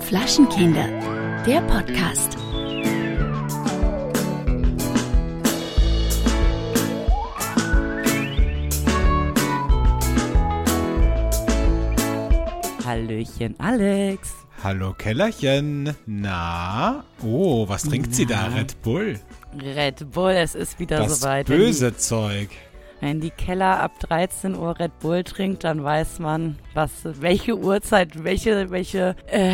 Flaschenkinder, der Podcast. Hallöchen, Alex. Hallo Kellerchen. Na? Oh, was trinkt sie da? Red Bull. Red Bull, es ist wieder Das soweit. böse Zeug. Wenn die Keller ab 13 Uhr Red Bull trinkt, dann weiß man, was, welche Uhrzeit, welche, welche äh,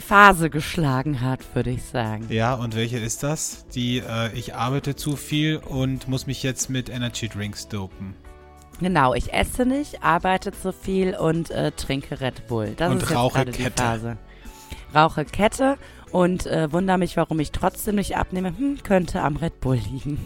Phase geschlagen hat, würde ich sagen. Ja, und welche ist das? Die, äh, ich arbeite zu viel und muss mich jetzt mit Energy Drinks dopen. Genau, ich esse nicht, arbeite zu viel und äh, trinke Red Bull. Das Und ist jetzt rauche die Kette. Phase. Rauche Kette und äh, wundere mich, warum ich trotzdem nicht abnehme. Hm, könnte am Red Bull liegen.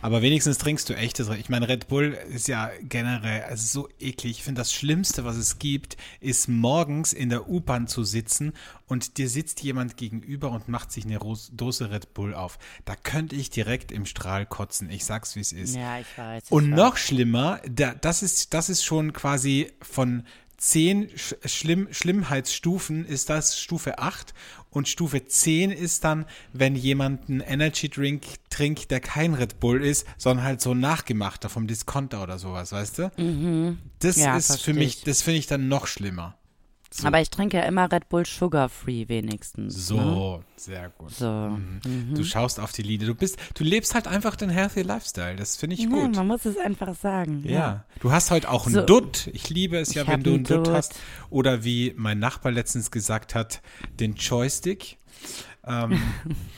Aber wenigstens trinkst du echtes. Ich meine, Red Bull ist ja generell also so eklig. Ich finde, das Schlimmste, was es gibt, ist morgens in der U-Bahn zu sitzen und dir sitzt jemand gegenüber und macht sich eine Dose Red Bull auf. Da könnte ich direkt im Strahl kotzen. Ich sag's, wie es ist. Ja, ich weiß. ich Und weiß. noch schlimmer, da, das, ist, das ist schon quasi von zehn Sch Schlimm Schlimmheitsstufen ist das Stufe 8 und Stufe 10 ist dann, wenn jemand einen Energy Drink trinkt, der kein Red Bull ist, sondern halt so nachgemachter vom Discounter oder sowas, weißt du? Das Mhm. Ja, ist für mich, ich. das finde ich dann noch schlimmer. So. Aber ich trinke ja immer Red Bull Sugar Free wenigstens. Ne? So, sehr gut. So. Mhm. Du schaust auf die Linie. Du bist, du lebst halt einfach den Healthy Lifestyle. Das finde ich Ja, gut. man muss es einfach sagen. Ja. Du hast heute auch einen So. Dutt. Ich liebe es ja, Ich wenn du einen Dutt Dutt. hast. Oder wie mein Nachbar letztens gesagt hat, den Joystick. Ähm,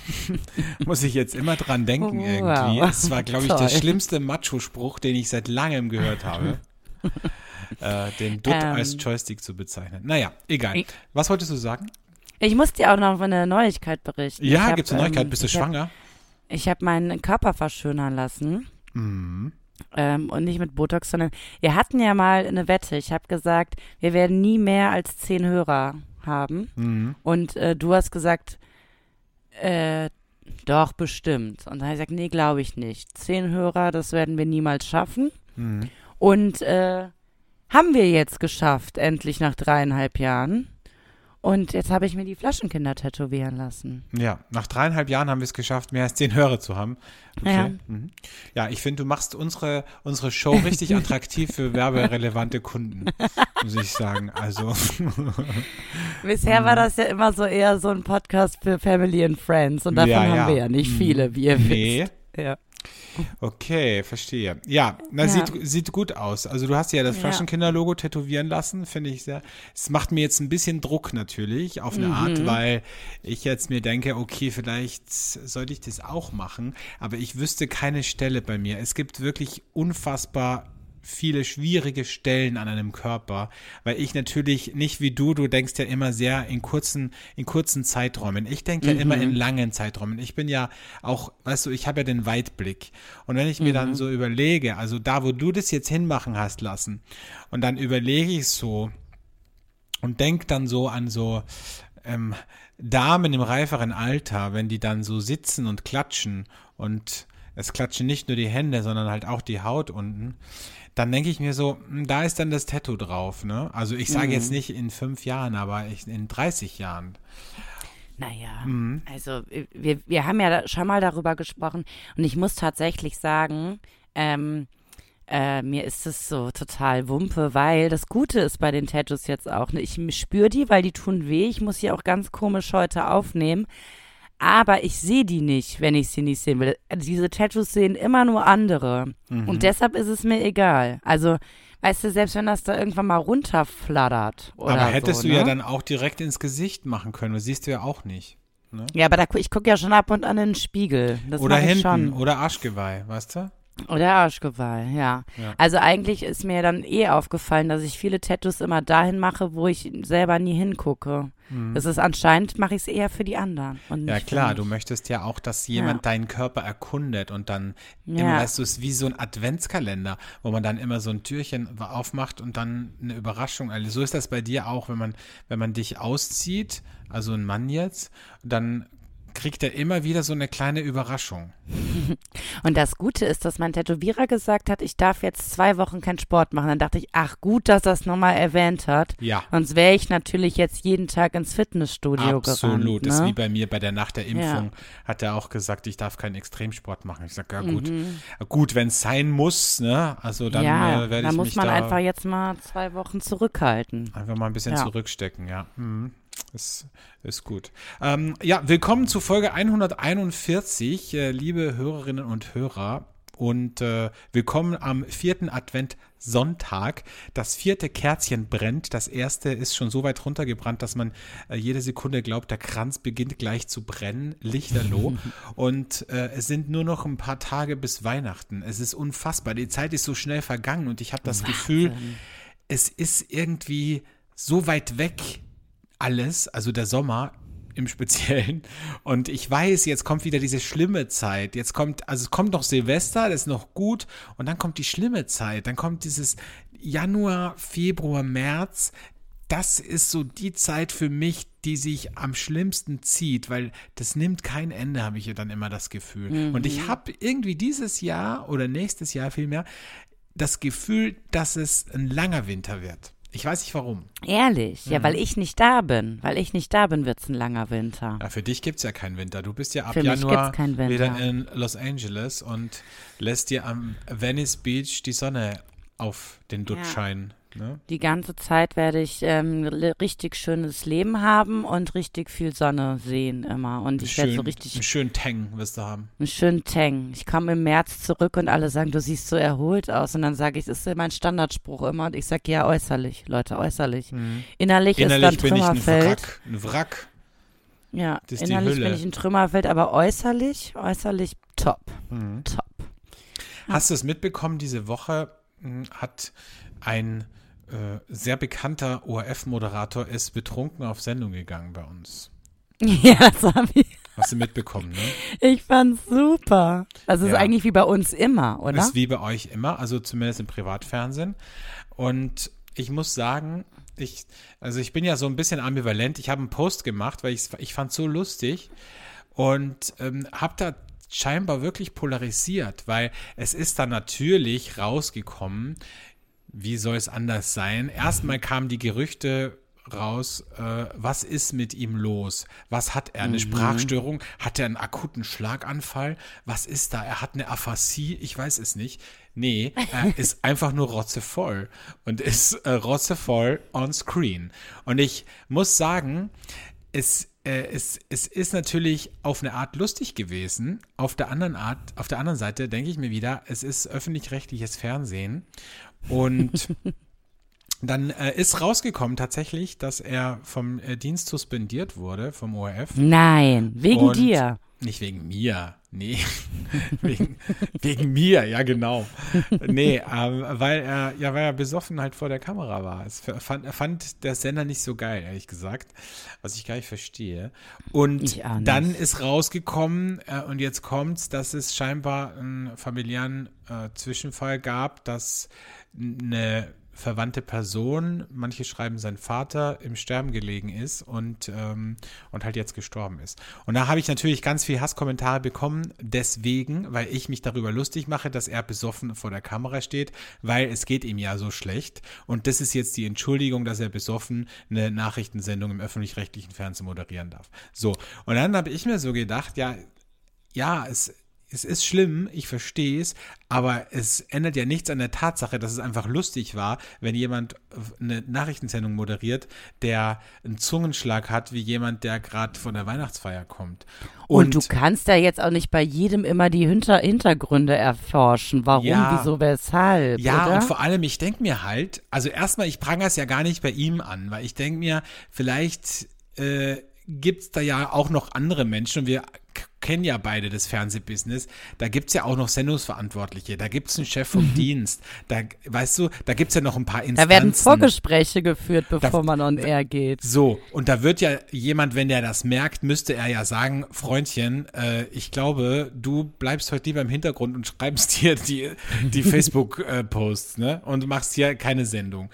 muss ich jetzt immer dran denken Wow. irgendwie. Es war, glaube ich, der schlimmste Macho-Spruch, den ich seit langem gehört habe. äh, den Dutt Ähm. als Joystick zu bezeichnen. Naja, egal. Ich- Was wolltest du sagen? Ich muss dir auch noch eine Neuigkeit berichten. Ich Ja, hab, gibt's eine Neuigkeit? ähm, Bist du ich hab- schwanger? Ich habe meinen Körper verschönern lassen. Mhm. Ähm, und nicht mit Botox, sondern wir hatten ja mal eine Wette. Ich habe gesagt, wir werden nie mehr als zehn Hörer haben. Mhm. Und äh, du hast gesagt, äh, doch, bestimmt. Und dann habe ich gesagt, nee, glaube ich nicht. Zehn Hörer, das werden wir niemals schaffen. Mhm. Und äh, haben wir jetzt geschafft, endlich nach dreieinhalb Jahren. Und jetzt habe ich mir die Flaschenkinder tätowieren lassen. Ja, nach dreieinhalb Jahren haben wir es geschafft, mehr als zehn Hörer zu haben. Okay. Ja. Mhm. Ja, ich finde, du machst unsere, unsere Show richtig attraktiv für werberelevante Kunden, muss ich sagen. Also, Bisher war das ja immer so eher so ein Podcast für Family and Friends. Und davon Ja, haben ja. wir ja nicht Mhm. viele, wie ihr nee. wisst. Ja. Okay, verstehe. Ja, na, Ja. Sieht, sieht gut aus. Also du hast ja das. Flaschenkinder-Logo tätowieren lassen, finde ich sehr. Es macht mir jetzt ein bisschen Druck natürlich, auf eine Mhm. Art, weil ich jetzt mir denke, okay, vielleicht sollte ich das auch machen, aber ich wüsste keine Stelle bei mir. Es gibt wirklich unfassbar viele schwierige Stellen an einem Körper, weil ich natürlich nicht wie du, du denkst ja immer sehr in kurzen, in kurzen Zeiträumen. Ich denke ja immer in langen Zeiträumen. Ich bin ja auch, weißt du, ich habe ja den Weitblick. Und wenn ich mir dann so überlege, also da, wo du das jetzt hinmachen hast lassen, und dann überlege ich so und denk dann so an so ähm, Damen im reiferen Alter, wenn die dann so sitzen und klatschen und es klatschen nicht nur die Hände, sondern halt auch die Haut unten, dann denke ich mir so, hm, da ist dann das Tattoo drauf, ne? Also ich sage jetzt nicht in fünf Jahren, aber ich, in 30 Jahren. Naja, Mhm. also wir, wir haben ja schon mal darüber gesprochen und ich muss tatsächlich sagen, ähm, äh, mir ist es so total Wumpe, weil das Gute ist bei den Tattoos jetzt auch, ne, ich spüre die, weil die tun weh, ich muss sie auch ganz komisch heute aufnehmen, aber ich sehe die nicht, wenn ich sie nicht sehen will. Diese Tattoos sehen immer nur andere Mhm. und deshalb ist es mir egal. Also, weißt du, selbst wenn das da irgendwann mal runterflattert oder aber hättest so, du ja ne? dann auch direkt ins Gesicht machen können, das siehst du ja auch nicht. Ja, aber da, ich gucke ja schon ab und an in den Spiegel. Das oder hinten, Schon. oder Arschgeweih, weißt du? Oder Arschgeweih, ja. Ja. Also eigentlich ist mir dann eh aufgefallen, dass ich viele Tattoos immer dahin mache, wo ich selber nie hingucke. Das ist anscheinend, mache ich es eher für die anderen. Mhm. Ja klar, du möchtest ja auch, dass jemand Ja. deinen Körper erkundet und dann immer, Ja. weißt du, es ist wie so ein Adventskalender, wo man dann immer so ein Türchen aufmacht und dann eine Überraschung. Also so ist das bei dir auch, wenn man, wenn man dich auszieht, also ein Mann jetzt, dann kriegt er immer wieder so eine kleine Überraschung. Und das Gute ist, dass mein Tätowierer gesagt hat, ich darf jetzt zwei Wochen keinen Sport machen. Dann dachte ich, ach gut, dass das nochmal erwähnt hat. Ja. Sonst wäre ich natürlich jetzt jeden Tag ins Fitnessstudio Absolut. gerannt. Das ist ne? wie bei mir bei der Nacht der Impfung. Hat er auch gesagt, ich darf keinen Extremsport machen. Ich sage, ja gut. Gut, wenn es sein muss, ne? Also dann Mhm. ja, äh, werde da ich muss mich man da einfach jetzt mal zwei Wochen zurückhalten. einfach mal ein bisschen Ja. zurückstecken, ja. Mhm. Ist, ist gut. Ähm, ja, willkommen zu Folge 141, äh, liebe Hörerinnen und Hörer. Und äh, willkommen am vierten Advent Sonntag. Das vierte Kerzchen brennt. Das erste ist schon so weit runtergebrannt, dass man äh, jede Sekunde glaubt, der Kranz beginnt gleich zu brennen. Lichterloh. und äh, es sind nur noch ein paar Tage bis Weihnachten. Es ist unfassbar. Die Zeit ist so schnell vergangen und ich habe das Gefühl, es ist irgendwie so weit weg alles, also der Sommer im Speziellen. Und ich weiß, jetzt kommt wieder diese schlimme Zeit. Jetzt kommt, also es kommt noch Silvester, das ist noch gut. Und dann kommt die schlimme Zeit. Dann kommt dieses Januar, Februar, März. Das ist so die Zeit für mich, die sich am schlimmsten zieht, weil das nimmt kein Ende, habe ich ja dann immer das Gefühl. Und ich habe irgendwie dieses Jahr oder nächstes Jahr vielmehr das Gefühl, dass es ein langer Winter wird. Ich weiß nicht warum. Ehrlich, Mhm. ja, weil ich nicht da bin. Weil ich nicht da bin, wird's ein langer Winter. Ja, für dich gibt es ja keinen Winter. Du bist ja ab Für Januar wieder in Los Angeles und lässt dir am Venice Beach die Sonne auf den Dutt Ja. scheinen. Ne? Die ganze Zeit werde ich ähm, richtig schönes Leben haben und richtig viel Sonne sehen immer. Und ich werde so richtig einen schönen Tang wirst du haben. einen schönen Tang. Ich komme im März zurück und alle sagen, du siehst so erholt aus. Und dann sage ich, das ist ja mein Standardspruch immer. Und ich sage, ja, äußerlich, Leute, äußerlich. Innerlich, Mhm. Innerlich ist dann bin ich ein Trümmerfeld. Wrack. Ein Wrack. Ja, innerlich bin ich ein Trümmerfeld, aber äußerlich, äußerlich top. Mhm. Top. Hast du es mitbekommen, diese Woche mh, hat ein äh, sehr bekannter ORF-Moderator ist betrunken auf Sendung gegangen bei uns. Ja, das habe ich. Hast du mitbekommen, ne? Ich fand's super. Ist Ja. eigentlich wie bei uns immer, oder? Ist wie bei euch immer, also zumindest im Privatfernsehen. Und ich muss sagen, ich, also ich bin ja so ein bisschen ambivalent. Ich habe einen Post gemacht, weil ich ich fand so lustig und ähm, habe da scheinbar wirklich polarisiert, weil es ist dann natürlich rausgekommen, wie soll es anders sein? Erstmal kamen die Gerüchte raus, äh, was ist mit ihm los? Was hat er? Eine Sprachstörung? Hat er einen akuten Schlaganfall? Was ist da? Er hat eine Aphasie? Ich weiß es nicht. Nee, er ist einfach nur rotzevoll und ist äh, rotzevoll on screen. Und ich muss sagen, es, äh, es, es ist natürlich auf eine Art lustig gewesen. Auf der anderen Art, auf der anderen Seite denke ich mir wieder, es ist öffentlich-rechtliches Fernsehen und dann äh, ist rausgekommen tatsächlich, dass er vom äh, Dienst suspendiert wurde, vom ORF. Nein, wegen Und dir. Nicht wegen mir, nee. wegen, wegen mir, ja genau. Nee, ähm, weil er, ja, weil er besoffen halt vor der Kamera war. Es fand, er fand der Sender nicht so geil, ehrlich gesagt, was ich gar nicht verstehe. Und dann ist rausgekommen, äh, und jetzt kommt's, dass es scheinbar einen familiären äh, Zwischenfall gab, dass eine verwandte Person, manche schreiben sein Vater, im Sterben gelegen ist und, ähm, und halt jetzt gestorben ist. Und da habe ich natürlich ganz viel Hasskommentare bekommen, deswegen, weil ich mich darüber lustig mache, dass er besoffen vor der Kamera steht, weil es geht ihm ja so schlecht. Und das ist jetzt die Entschuldigung, dass er besoffen eine Nachrichtensendung im öffentlich-rechtlichen Fernsehen moderieren darf. So, und dann habe ich mir so gedacht, ja, ja, es, es ist schlimm, ich verstehe es, aber es ändert ja nichts an der Tatsache, dass es einfach lustig war, wenn jemand eine Nachrichtensendung moderiert, der einen Zungenschlag hat, wie jemand, der gerade von der Weihnachtsfeier kommt. Und, du kannst ja jetzt auch nicht bei jedem immer die Hinter Hintergründe erforschen. Warum, Ja. wieso, weshalb, Ja, oder? und vor allem, ich denke mir halt, also erstmal, ich prangere es ja gar nicht bei ihm an, weil ich denke mir, vielleicht äh, gibt es da ja auch noch andere Menschen und wir kennen ja beide das Fernsehbusiness. Da gibt es ja auch noch Sendungsverantwortliche, da gibt es einen Chef vom Dienst, da, weißt du, da gibt es ja noch ein paar Instanzen. da werden Vorgespräche geführt, bevor Da- man on air geht. So, und da wird ja jemand, wenn der das merkt, müsste er ja sagen, Freundchen, äh, ich glaube, du bleibst heute lieber im Hintergrund und schreibst hier die, die Facebook-Posts, ne? Und machst hier keine Sendung.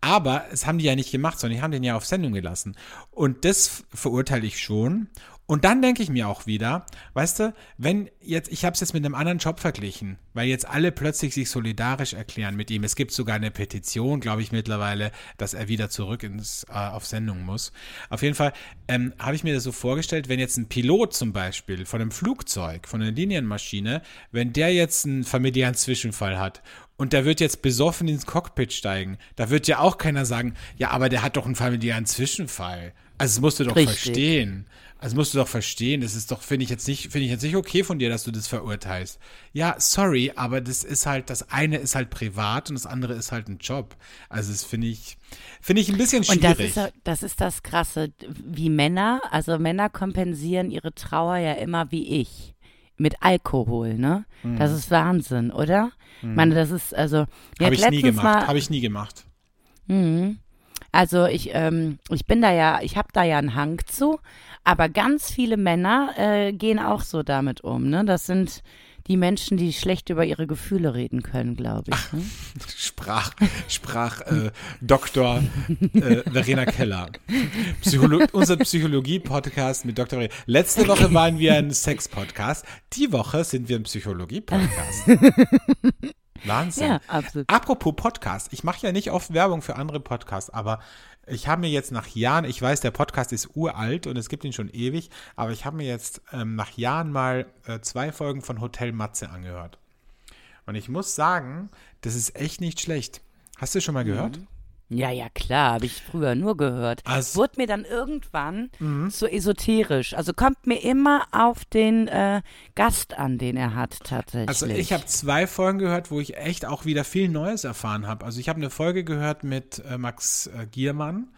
Aber es haben die ja nicht gemacht, sondern die haben den ja auf Sendung gelassen. Und das verurteile ich schon. Und dann denke ich mir auch wieder, weißt du, wenn jetzt, ich habe es jetzt mit einem anderen Job verglichen, weil jetzt alle plötzlich sich solidarisch erklären mit ihm. Es gibt sogar eine Petition, glaube ich, mittlerweile, dass er wieder zurück ins, äh, auf Sendung muss. Auf jeden Fall ähm, habe ich mir das so vorgestellt, wenn jetzt ein Pilot zum Beispiel von einem Flugzeug, von einer Linienmaschine, wenn der jetzt einen familiären Zwischenfall hat und der wird jetzt besoffen ins Cockpit steigen, da wird ja auch keiner sagen, ja, aber der hat doch einen familiären Zwischenfall. Also das musst du doch Richtig. verstehen. Also musst du doch verstehen, das ist doch, finde ich jetzt nicht, finde ich jetzt nicht okay von dir, dass du das verurteilst. Ja, sorry, aber das ist halt, das eine ist halt privat und das andere ist halt ein Job. Also das finde ich, finde ich ein bisschen schwierig. Und das ist, das ist das Krasse, wie Männer, also Männer kompensieren ihre Trauer ja immer wie ich. Mit Alkohol, ne? Mhm. Das ist Wahnsinn, oder? Mhm. Ich meine, das ist, also. Habe ich nie gemacht, habe ich nie gemacht. Mhm. Also ich, ähm, ich bin da ja, ich habe da ja einen Hang zu, aber ganz viele Männer äh, gehen auch so damit um. Ne? Das sind die Menschen, die schlecht über ihre Gefühle reden können, glaube ich. Ne? Sprach, sprach äh, Dr. Äh, Verena Keller. Psycholo unser Psychologie-Podcast mit Dr. Verena. Letzte Woche waren wir ein Sex-Podcast. Die Woche sind wir ein Psychologie-Podcast. Wahnsinn. Ja, absolut. Apropos Podcast, ich mache ja nicht oft Werbung für andere Podcasts, aber ich habe mir jetzt nach Jahren, ich weiß, der Podcast ist uralt und es gibt ihn schon ewig, aber ich habe mir jetzt ähm, nach Jahren mal äh, zwei Folgen von Hotel Matze angehört. Und ich muss sagen, das ist echt nicht schlecht. Hast du schon mal gehört? Mhm. Ja, ja, klar, habe ich früher nur gehört. Also, Wurde mir dann irgendwann mhm. so esoterisch. Also kommt mir immer auf den äh, Gast an, den er hat tatsächlich. Also ich habe zwei Folgen gehört, wo ich echt auch wieder viel Neues erfahren habe. Also ich habe eine Folge gehört mit äh, Max äh, Giermann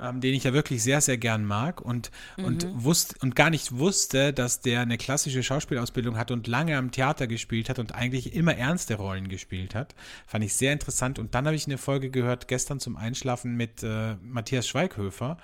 ähm, den ich ja wirklich sehr, sehr gern mag und, mhm. und, wusste, und gar nicht wusste, dass der eine klassische Schauspielausbildung hat und lange am Theater gespielt hat und eigentlich immer ernste Rollen gespielt hat. Fand ich sehr interessant. Und dann habe ich eine Folge gehört, gestern zum Einschlafen mit äh, Matthias Schweighöfer.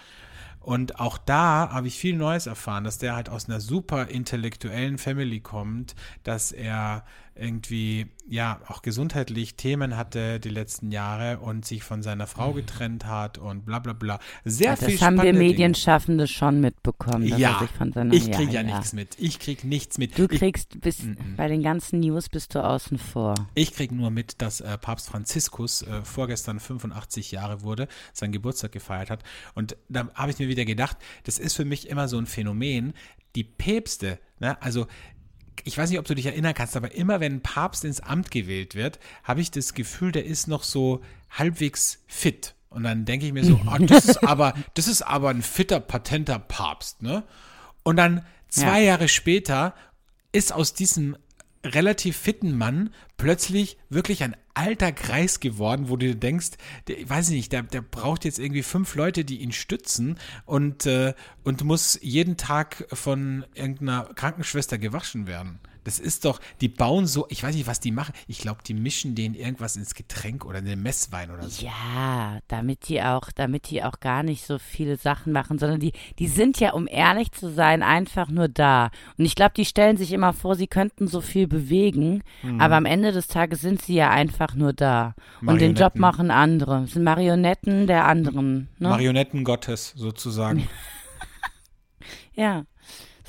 Und auch da habe ich viel Neues erfahren, dass der halt aus einer super intellektuellen Family kommt, dass er irgendwie ja auch gesundheitlich Themen hatte die letzten Jahre und sich von seiner Frau mhm. getrennt hat und bla bla bla. Sehr ja, viel Das haben wir Medienschaffende Dinge. schon mitbekommen. ja, seiner, ich kriege ja, ja, nichts mit. Ich kriege nichts mit. Du kriegst ich, bis, m bei den ganzen News bist du außen vor. Ich kriege nur mit, dass äh, Papst Franziskus äh, vorgestern 85 Jahre wurde, seinen Geburtstag gefeiert hat. Und da habe ich mir wieder gedacht, das ist für mich immer so ein Phänomen. Die Päpste, ne, also ich weiß nicht, ob du dich erinnern kannst, aber immer wenn ein Papst ins Amt gewählt wird, habe ich das Gefühl, der ist noch so halbwegs fit. Und dann denke ich mir so, oh, das ist aber, das ist aber ein fitter, patenter Papst, ne? Und dann zwei ja. Jahre später ist aus diesem relativ fitten Mann plötzlich wirklich ein alter Kreis geworden, wo du denkst, der, ich weiß nicht, der, der braucht jetzt irgendwie fünf Leute, die ihn stützen und, äh, und muss jeden Tag von irgendeiner Krankenschwester gewaschen werden. Das ist doch, die bauen so, ich weiß nicht, was die machen. Ich glaube, die mischen denen irgendwas ins Getränk oder in den Messwein oder so. Ja, damit die auch, damit die auch gar nicht so viele Sachen machen, sondern die, die sind ja, um ehrlich zu sein, einfach nur da. Und ich glaube, die stellen sich immer vor, sie könnten so viel bewegen, mhm. aber am Ende des Tages sind sie ja einfach nur da. Und den Job machen andere. Das sind Marionetten der anderen. Ne? Marionetten Gottes sozusagen. ja.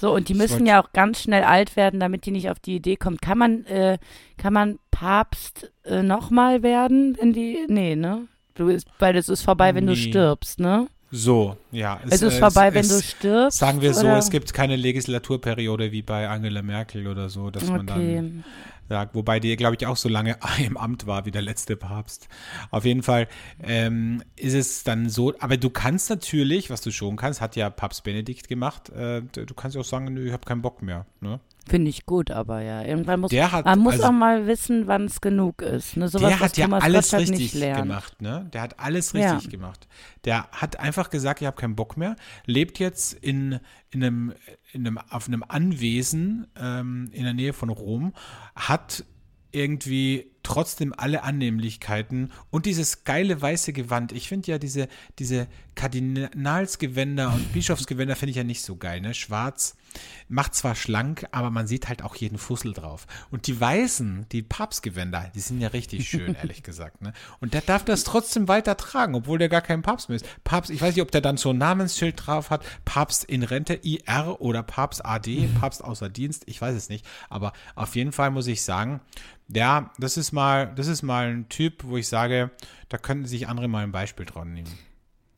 So, und die müssen ja auch ganz schnell alt werden, damit die nicht auf die Idee kommt. Kann man, äh, kann man Papst äh, nochmal werden, wenn die. Nee, ne? Du ist, weil es ist vorbei, wenn nee. du stirbst, ne? So, ja. Es, es ist vorbei, es, wenn es, du stirbst. Sagen wir so, oder? es gibt keine Legislaturperiode wie bei Angela Merkel oder so, dass okay. man dann sagt, wobei die, glaube ich, auch so lange im Amt war wie der letzte Papst. Auf jeden Fall ähm, ist es dann so, aber du kannst natürlich, was du schon kannst, hat ja Papst Benedikt gemacht, äh, du kannst auch sagen, ich habe keinen Bock mehr. Ne? Finde ich gut, aber ja. Irgendwann muss hat, man muss also, auch mal wissen, wann es genug ist. Ne? Sowas, der hat ja Thomas alles Gottschalk richtig gemacht, ne? Der hat alles richtig ja. gemacht. Der hat einfach gesagt, ich habe keinen Bock mehr, lebt jetzt in, in, einem, in einem, auf einem Anwesen ähm, in der Nähe von Rom, hat irgendwie trotzdem alle Annehmlichkeiten und dieses geile weiße Gewand. Ich finde ja diese, diese Kardinalsgewänder und Bischofsgewänder finde ich ja nicht so geil, ne? Schwarz macht zwar schlank, aber man sieht halt auch jeden Fussel drauf. Und die weißen, die Papstgewänder, die sind ja richtig schön, ehrlich gesagt, ne? Und der darf das trotzdem weiter tragen, obwohl der gar kein Papst mehr ist. Papst, ich weiß nicht, ob der dann so ein Namensschild drauf hat, Papst in Rente, IR oder Papst AD, Papst außer Dienst, ich weiß es nicht. Aber auf jeden Fall muss ich sagen, ja, das ist mal, das ist mal ein Typ, wo ich sage, da könnten sich andere mal ein Beispiel dran nehmen.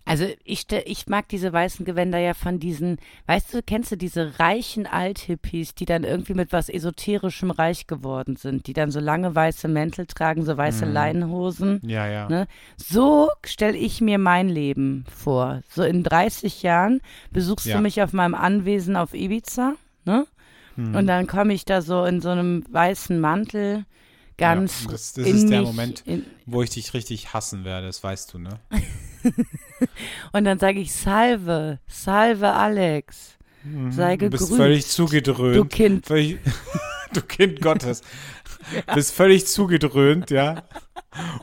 Also ich, ich mag diese weißen Gewänder ja von diesen, weißt du, kennst du diese reichen Althippies, die dann irgendwie mit was Esoterischem reich geworden sind, die dann so lange weiße Mäntel tragen, so weiße Leinenhosen. Ja, ja. Ne? So stelle ich mir mein Leben vor. So in 30 Jahren besuchst Ja. du mich auf meinem Anwesen auf Ibiza, ne? Hm. Und dann komme ich da so in so einem weißen Mantel, ganz Ja, das- das in ist der mich, Moment. In, Wo ich dich richtig hassen werde, das weißt du, ne? und dann sage ich Salve, Salve Alex, sei Mhm. Du bist gegrüßt, völlig zugedröhnt. du Kind. Völlig, du Kind Gottes. Bist völlig zugedröhnt, ja.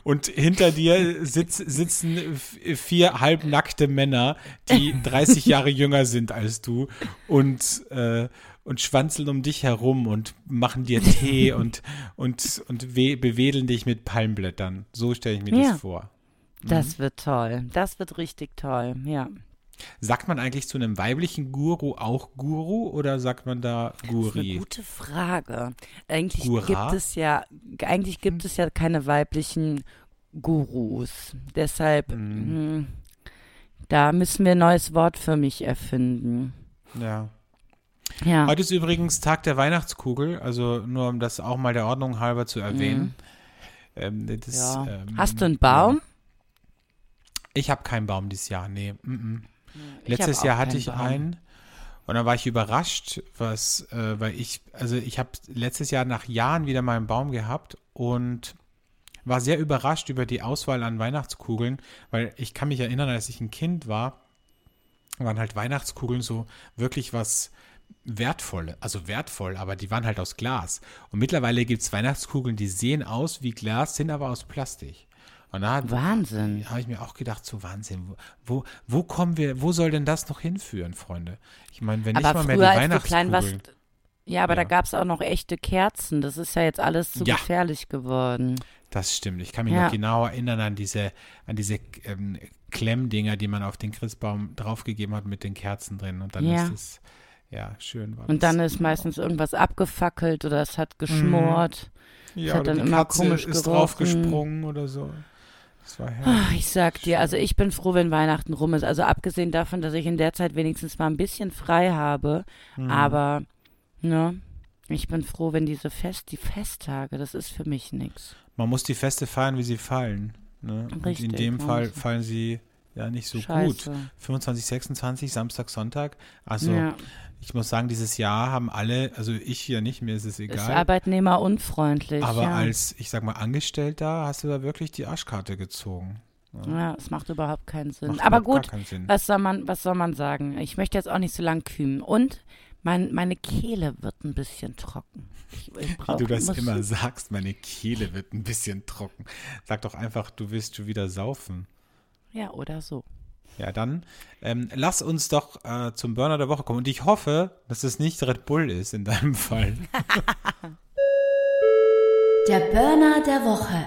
Und hinter dir sitz, sitzen vier halbnackte Männer, die 30 Jahre jünger sind als du und, äh, und schwanzeln um dich herum und machen dir Tee und, und, und we bewedeln dich mit Palmblättern. So stelle ich mir Ja. das vor. Das wird toll, das wird richtig toll, ja. Sagt man eigentlich zu einem weiblichen Guru auch Guru oder sagt man da Das ist eine Guri? gute Frage. Eigentlich Gura? gibt es ja, eigentlich gibt es ja keine weiblichen Gurus. Deshalb, Mhm. mh, da müssen wir ein neues Wort für mich erfinden. Ja. Ja. Heute ist übrigens Tag der Weihnachtskugel, also nur um das auch mal der Ordnung halber zu erwähnen. Ähm, das, ja. ähm, Hast du einen Baum? Ja. Ich habe keinen Baum dieses Jahr, nee. Mm -mm. Letztes Jahr hatte ich Baum. einen und dann war ich überrascht, was, äh, weil ich, also ich habe letztes Jahr nach Jahren wieder mal einen Baum gehabt und war sehr überrascht über die Auswahl an Weihnachtskugeln, weil ich kann mich erinnern, als ich ein Kind war, waren halt Weihnachtskugeln so wirklich was wertvolle, also wertvoll, aber die waren halt aus Glas. Und mittlerweile gibt es Weihnachtskugeln, die sehen aus wie Glas, sind aber aus Plastik. Und da hat- Wahnsinn. habe ich mir auch gedacht, so Wahnsinn, wo, wo, kommen wir, wo soll denn das noch hinführen, Freunde? Ich meine, wenn nicht mal mehr die Weihnachtskugeln. ja, aber da Ja. gab es auch noch echte Kerzen. Das ist ja jetzt alles zu Ja. gefährlich geworden. Das stimmt. Ich kann mich Ja. noch genau erinnern an diese, an diese ähm, Klemmdinger, die man auf den Christbaum draufgegeben hat mit den Kerzen drin. Und dann ist es, ja, schön war Und das. dann ist meistens irgendwas abgefackelt oder es hat geschmort. ja, hat oder dann immer komisch ist gerochen. draufgesprungen oder so. Ach, ich sag dir, also ich bin froh, wenn Weihnachten rum ist. Also abgesehen davon, dass ich in der Zeit wenigstens mal ein bisschen frei habe. Mhm. Aber, ne, ich bin froh, wenn diese Fest, die Festtage, das ist für mich nichts. Man muss die Feste feiern, wie sie fallen. Ne? Und in Richtig, dem Fall fallen sie ja nicht so gut. Scheiße. 25, 26, Samstag, Sonntag. Also ja, ich muss sagen, dieses Jahr haben alle, also ich hier nicht, mir ist es ist egal. arbeitnehmerunfreundlich. Aber ja. als, ich sag mal, Angestellter hast du da wirklich die Arschkarte gezogen. ja, es macht überhaupt keinen Sinn. Macht Aber gut, Sinn. was soll man, was soll man sagen? Ich möchte jetzt auch nicht so lang kühlen. Und mein, meine Kehle wird ein bisschen trocken. Ich, ich Wie brauch, du das immer sagst, meine Kehle wird ein bisschen trocken. Sag doch einfach, du willst schon wieder saufen. Ja, oder so. Ja, dann ähm, lass uns doch äh, zum Burner der Woche kommen. Und ich hoffe, dass es nicht Red Bull ist in deinem Fall. Der Burner der Woche.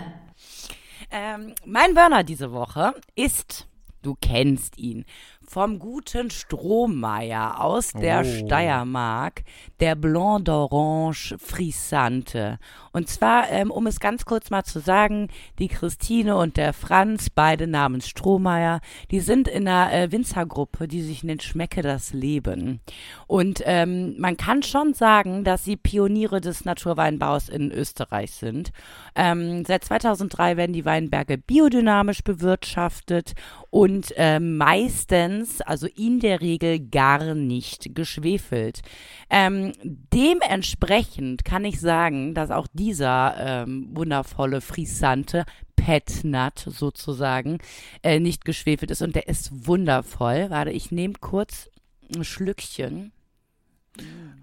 Ähm, mein Burner diese Woche ist, du kennst ihn, vom guten Strohmeier aus der Oh. Steiermark, der Blanc d'Orange Frissante. Und zwar, ähm, um es ganz kurz mal zu sagen, die Christine und der Franz, beide namens Strohmeier, die sind in einer äh, Winzergruppe, die sich nennt Schmecke das Leben. Und ähm, man kann schon sagen, dass sie Pioniere des Naturweinbaus in Österreich sind. Ähm, seit 2003 werden die Weinberge biodynamisch bewirtschaftet und äh, meistens, also in der Regel gar nicht geschwefelt. Ähm, dementsprechend kann ich sagen, dass auch dieser ähm, wundervolle Frisante Petnat sozusagen äh, nicht geschwefelt ist und der ist wundervoll. Warte, ich nehme kurz ein Schlückchen.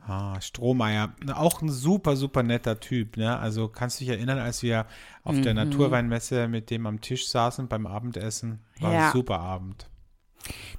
Ah, Strohmeier, auch ein super, super netter Typ. Ne? Also kannst du dich erinnern, als wir auf der Mhm. Naturweinmesse mit dem am Tisch saßen beim Abendessen? War Ja. ein super Abend.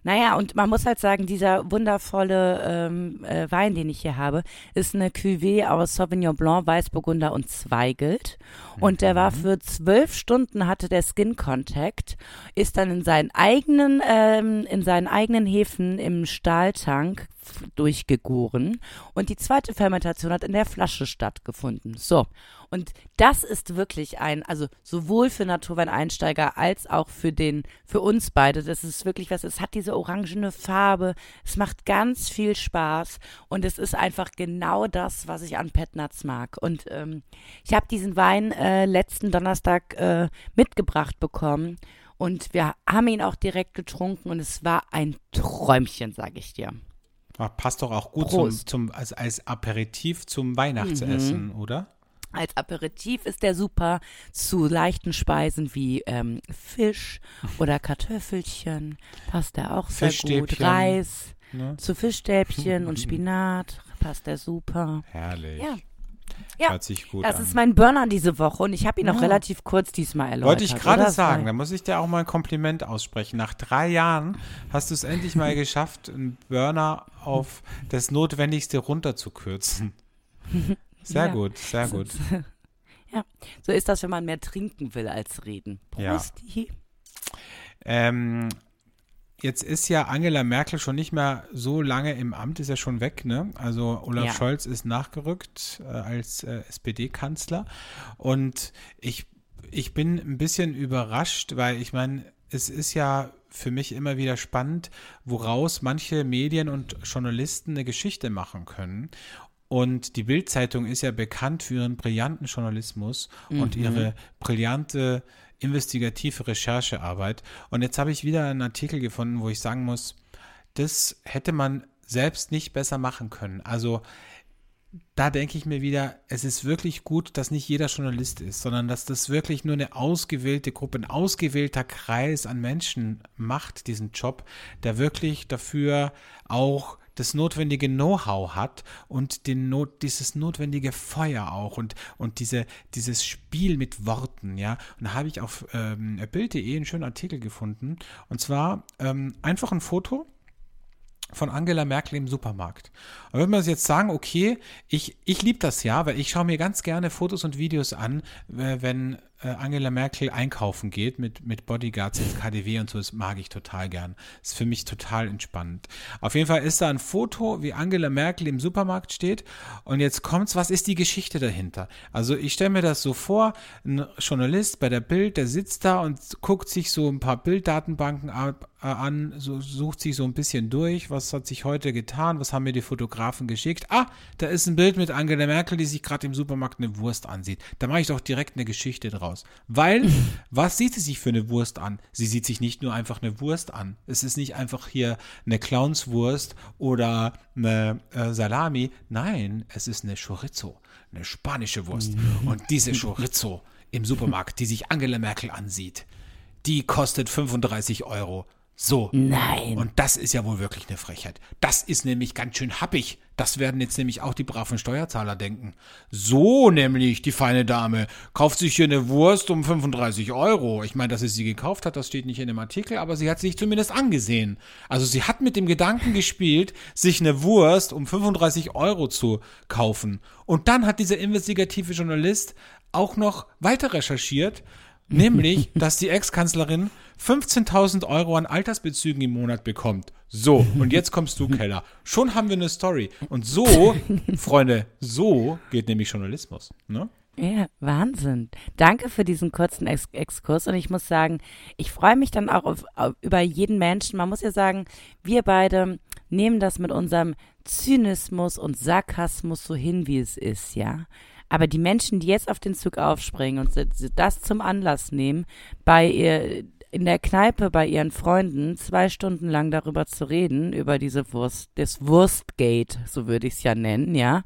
Naja, und man muss halt sagen, dieser wundervolle ähm, äh, Wein, den ich hier habe, ist eine Cuvée aus Sauvignon Blanc, Weißburgunder und Zweigelt. Und der war für zwölf Stunden hatte der Skin Contact, ist dann in seinen eigenen, ähm, in seinen eigenen Hefen im Stahltank durchgegoren und die zweite Fermentation hat in der Flasche stattgefunden. So. Und das ist wirklich ein, also sowohl für Naturweineinsteiger als auch für den, für uns beide. Das ist wirklich was, es hat diese orangene Farbe, es macht ganz viel Spaß und es ist einfach genau das, was ich an Petnats mag. Und ähm, ich habe diesen Wein äh, letzten Donnerstag äh, mitgebracht bekommen. Und wir haben ihn auch direkt getrunken und es war ein Träumchen, sage ich dir. Ach, passt doch auch gut zum, zum, als, als Aperitif zum Weihnachtsessen, mhm. oder? Als Aperitif ist der super zu leichten Speisen wie ähm, Fisch oder Kartoffelchen. Passt der auch sehr gut. Reis. Ne? Zu Fischstäbchen und Spinat passt der super. Herrlich. Ja. Ja, Hört sich gut das an. ist mein Burner diese Woche und ich habe ihn auch relativ kurz diesmal erläutert. Wollte ich gerade sagen, da muss ich dir auch mal ein Kompliment aussprechen. Nach drei Jahren hast du es endlich mal geschafft, einen Burner auf das Notwendigste runterzukürzen. Sehr ja. gut, sehr gut. Ja, so ist das, wenn man mehr trinken will als reden. Prost. Ja. Ähm, Jetzt ist ja Angela Merkel schon nicht mehr so lange im Amt, ist ja schon weg, ne? Also Olaf ja. Scholz ist nachgerückt äh, als äh, SPD-Kanzler. Und ich, ich bin ein bisschen überrascht, weil ich meine, es ist ja für mich immer wieder spannend, woraus manche Medien und Journalisten eine Geschichte machen können. Und die Bild-Zeitung ist ja bekannt für ihren brillanten Journalismus mhm. und ihre brillante investigative Recherchearbeit. Und jetzt habe ich wieder einen Artikel gefunden, wo ich sagen muss, das hätte man selbst nicht besser machen können. Also da denke ich mir wieder, es ist wirklich gut, dass nicht jeder Journalist ist, sondern dass das wirklich nur eine ausgewählte Gruppe, ein ausgewählter Kreis an Menschen macht, diesen Job, der wirklich dafür auch das notwendige Know-how hat und den Not, dieses notwendige Feuer auch und, und diese, dieses Spiel mit Worten, ja. Und da habe ich auf ähm, Bild.de einen schönen Artikel gefunden. Und zwar ähm, einfach ein Foto von Angela Merkel im Supermarkt. Und wenn man jetzt sagen, okay, ich, ich liebe das ja, weil ich schaue mir ganz gerne Fotos und Videos an, wenn Angela Merkel einkaufen geht mit, mit Bodyguards ins KDW und so, das mag ich total gern. Ist für mich total entspannend. Auf jeden Fall ist da ein Foto, wie Angela Merkel im Supermarkt steht und jetzt kommt's, was ist die Geschichte dahinter? Also ich stelle mir das so vor, ein Journalist bei der Bild, der sitzt da und guckt sich so ein paar Bilddatenbanken ab, äh, an, so, sucht sich so ein bisschen durch, was hat sich heute getan, was haben mir die Fotografen geschickt. Ah, da ist ein Bild mit Angela Merkel, die sich gerade im Supermarkt eine Wurst ansieht. Da mache ich doch direkt eine Geschichte draus aus. Weil, was sieht sie sich für eine Wurst an? Sie sieht sich nicht nur einfach eine Wurst an. Es ist nicht einfach hier eine Clownswurst oder eine äh, Salami. Nein, es ist eine Chorizo, eine spanische Wurst. Mhm. Und diese Chorizo im Supermarkt, die sich Angela Merkel ansieht, die kostet 35 Euro. So. Nein. Und das ist ja wohl wirklich eine Frechheit. Das ist nämlich ganz schön happig. Das werden jetzt nämlich auch die braven Steuerzahler denken. So nämlich, die feine Dame kauft sich hier eine Wurst um 35 Euro. Ich meine, dass sie sie gekauft hat, das steht nicht in dem Artikel, aber sie hat sich zumindest angesehen. Also sie hat mit dem Gedanken gespielt, sich eine Wurst um 35 Euro zu kaufen. Und dann hat dieser investigative Journalist auch noch weiter recherchiert Nämlich, dass die Ex-Kanzlerin 15.000 Euro an Altersbezügen im Monat bekommt. So, und jetzt kommst du, Keller. Schon haben wir eine Story. Und so, Freunde, so geht nämlich Journalismus. Ne? Ja, Wahnsinn. Danke für diesen kurzen Ex Exkurs. Und ich muss sagen, ich freue mich dann auch auf, auf, über jeden Menschen. Man muss ja sagen, wir beide nehmen das mit unserem Zynismus und Sarkasmus so hin, wie es ist, ja. Aber die Menschen, die jetzt auf den Zug aufspringen und das zum Anlass nehmen, bei ihr in der Kneipe bei ihren Freunden zwei Stunden lang darüber zu reden, über diese Wurst, das Wurstgate, so würde ich es ja nennen, ja.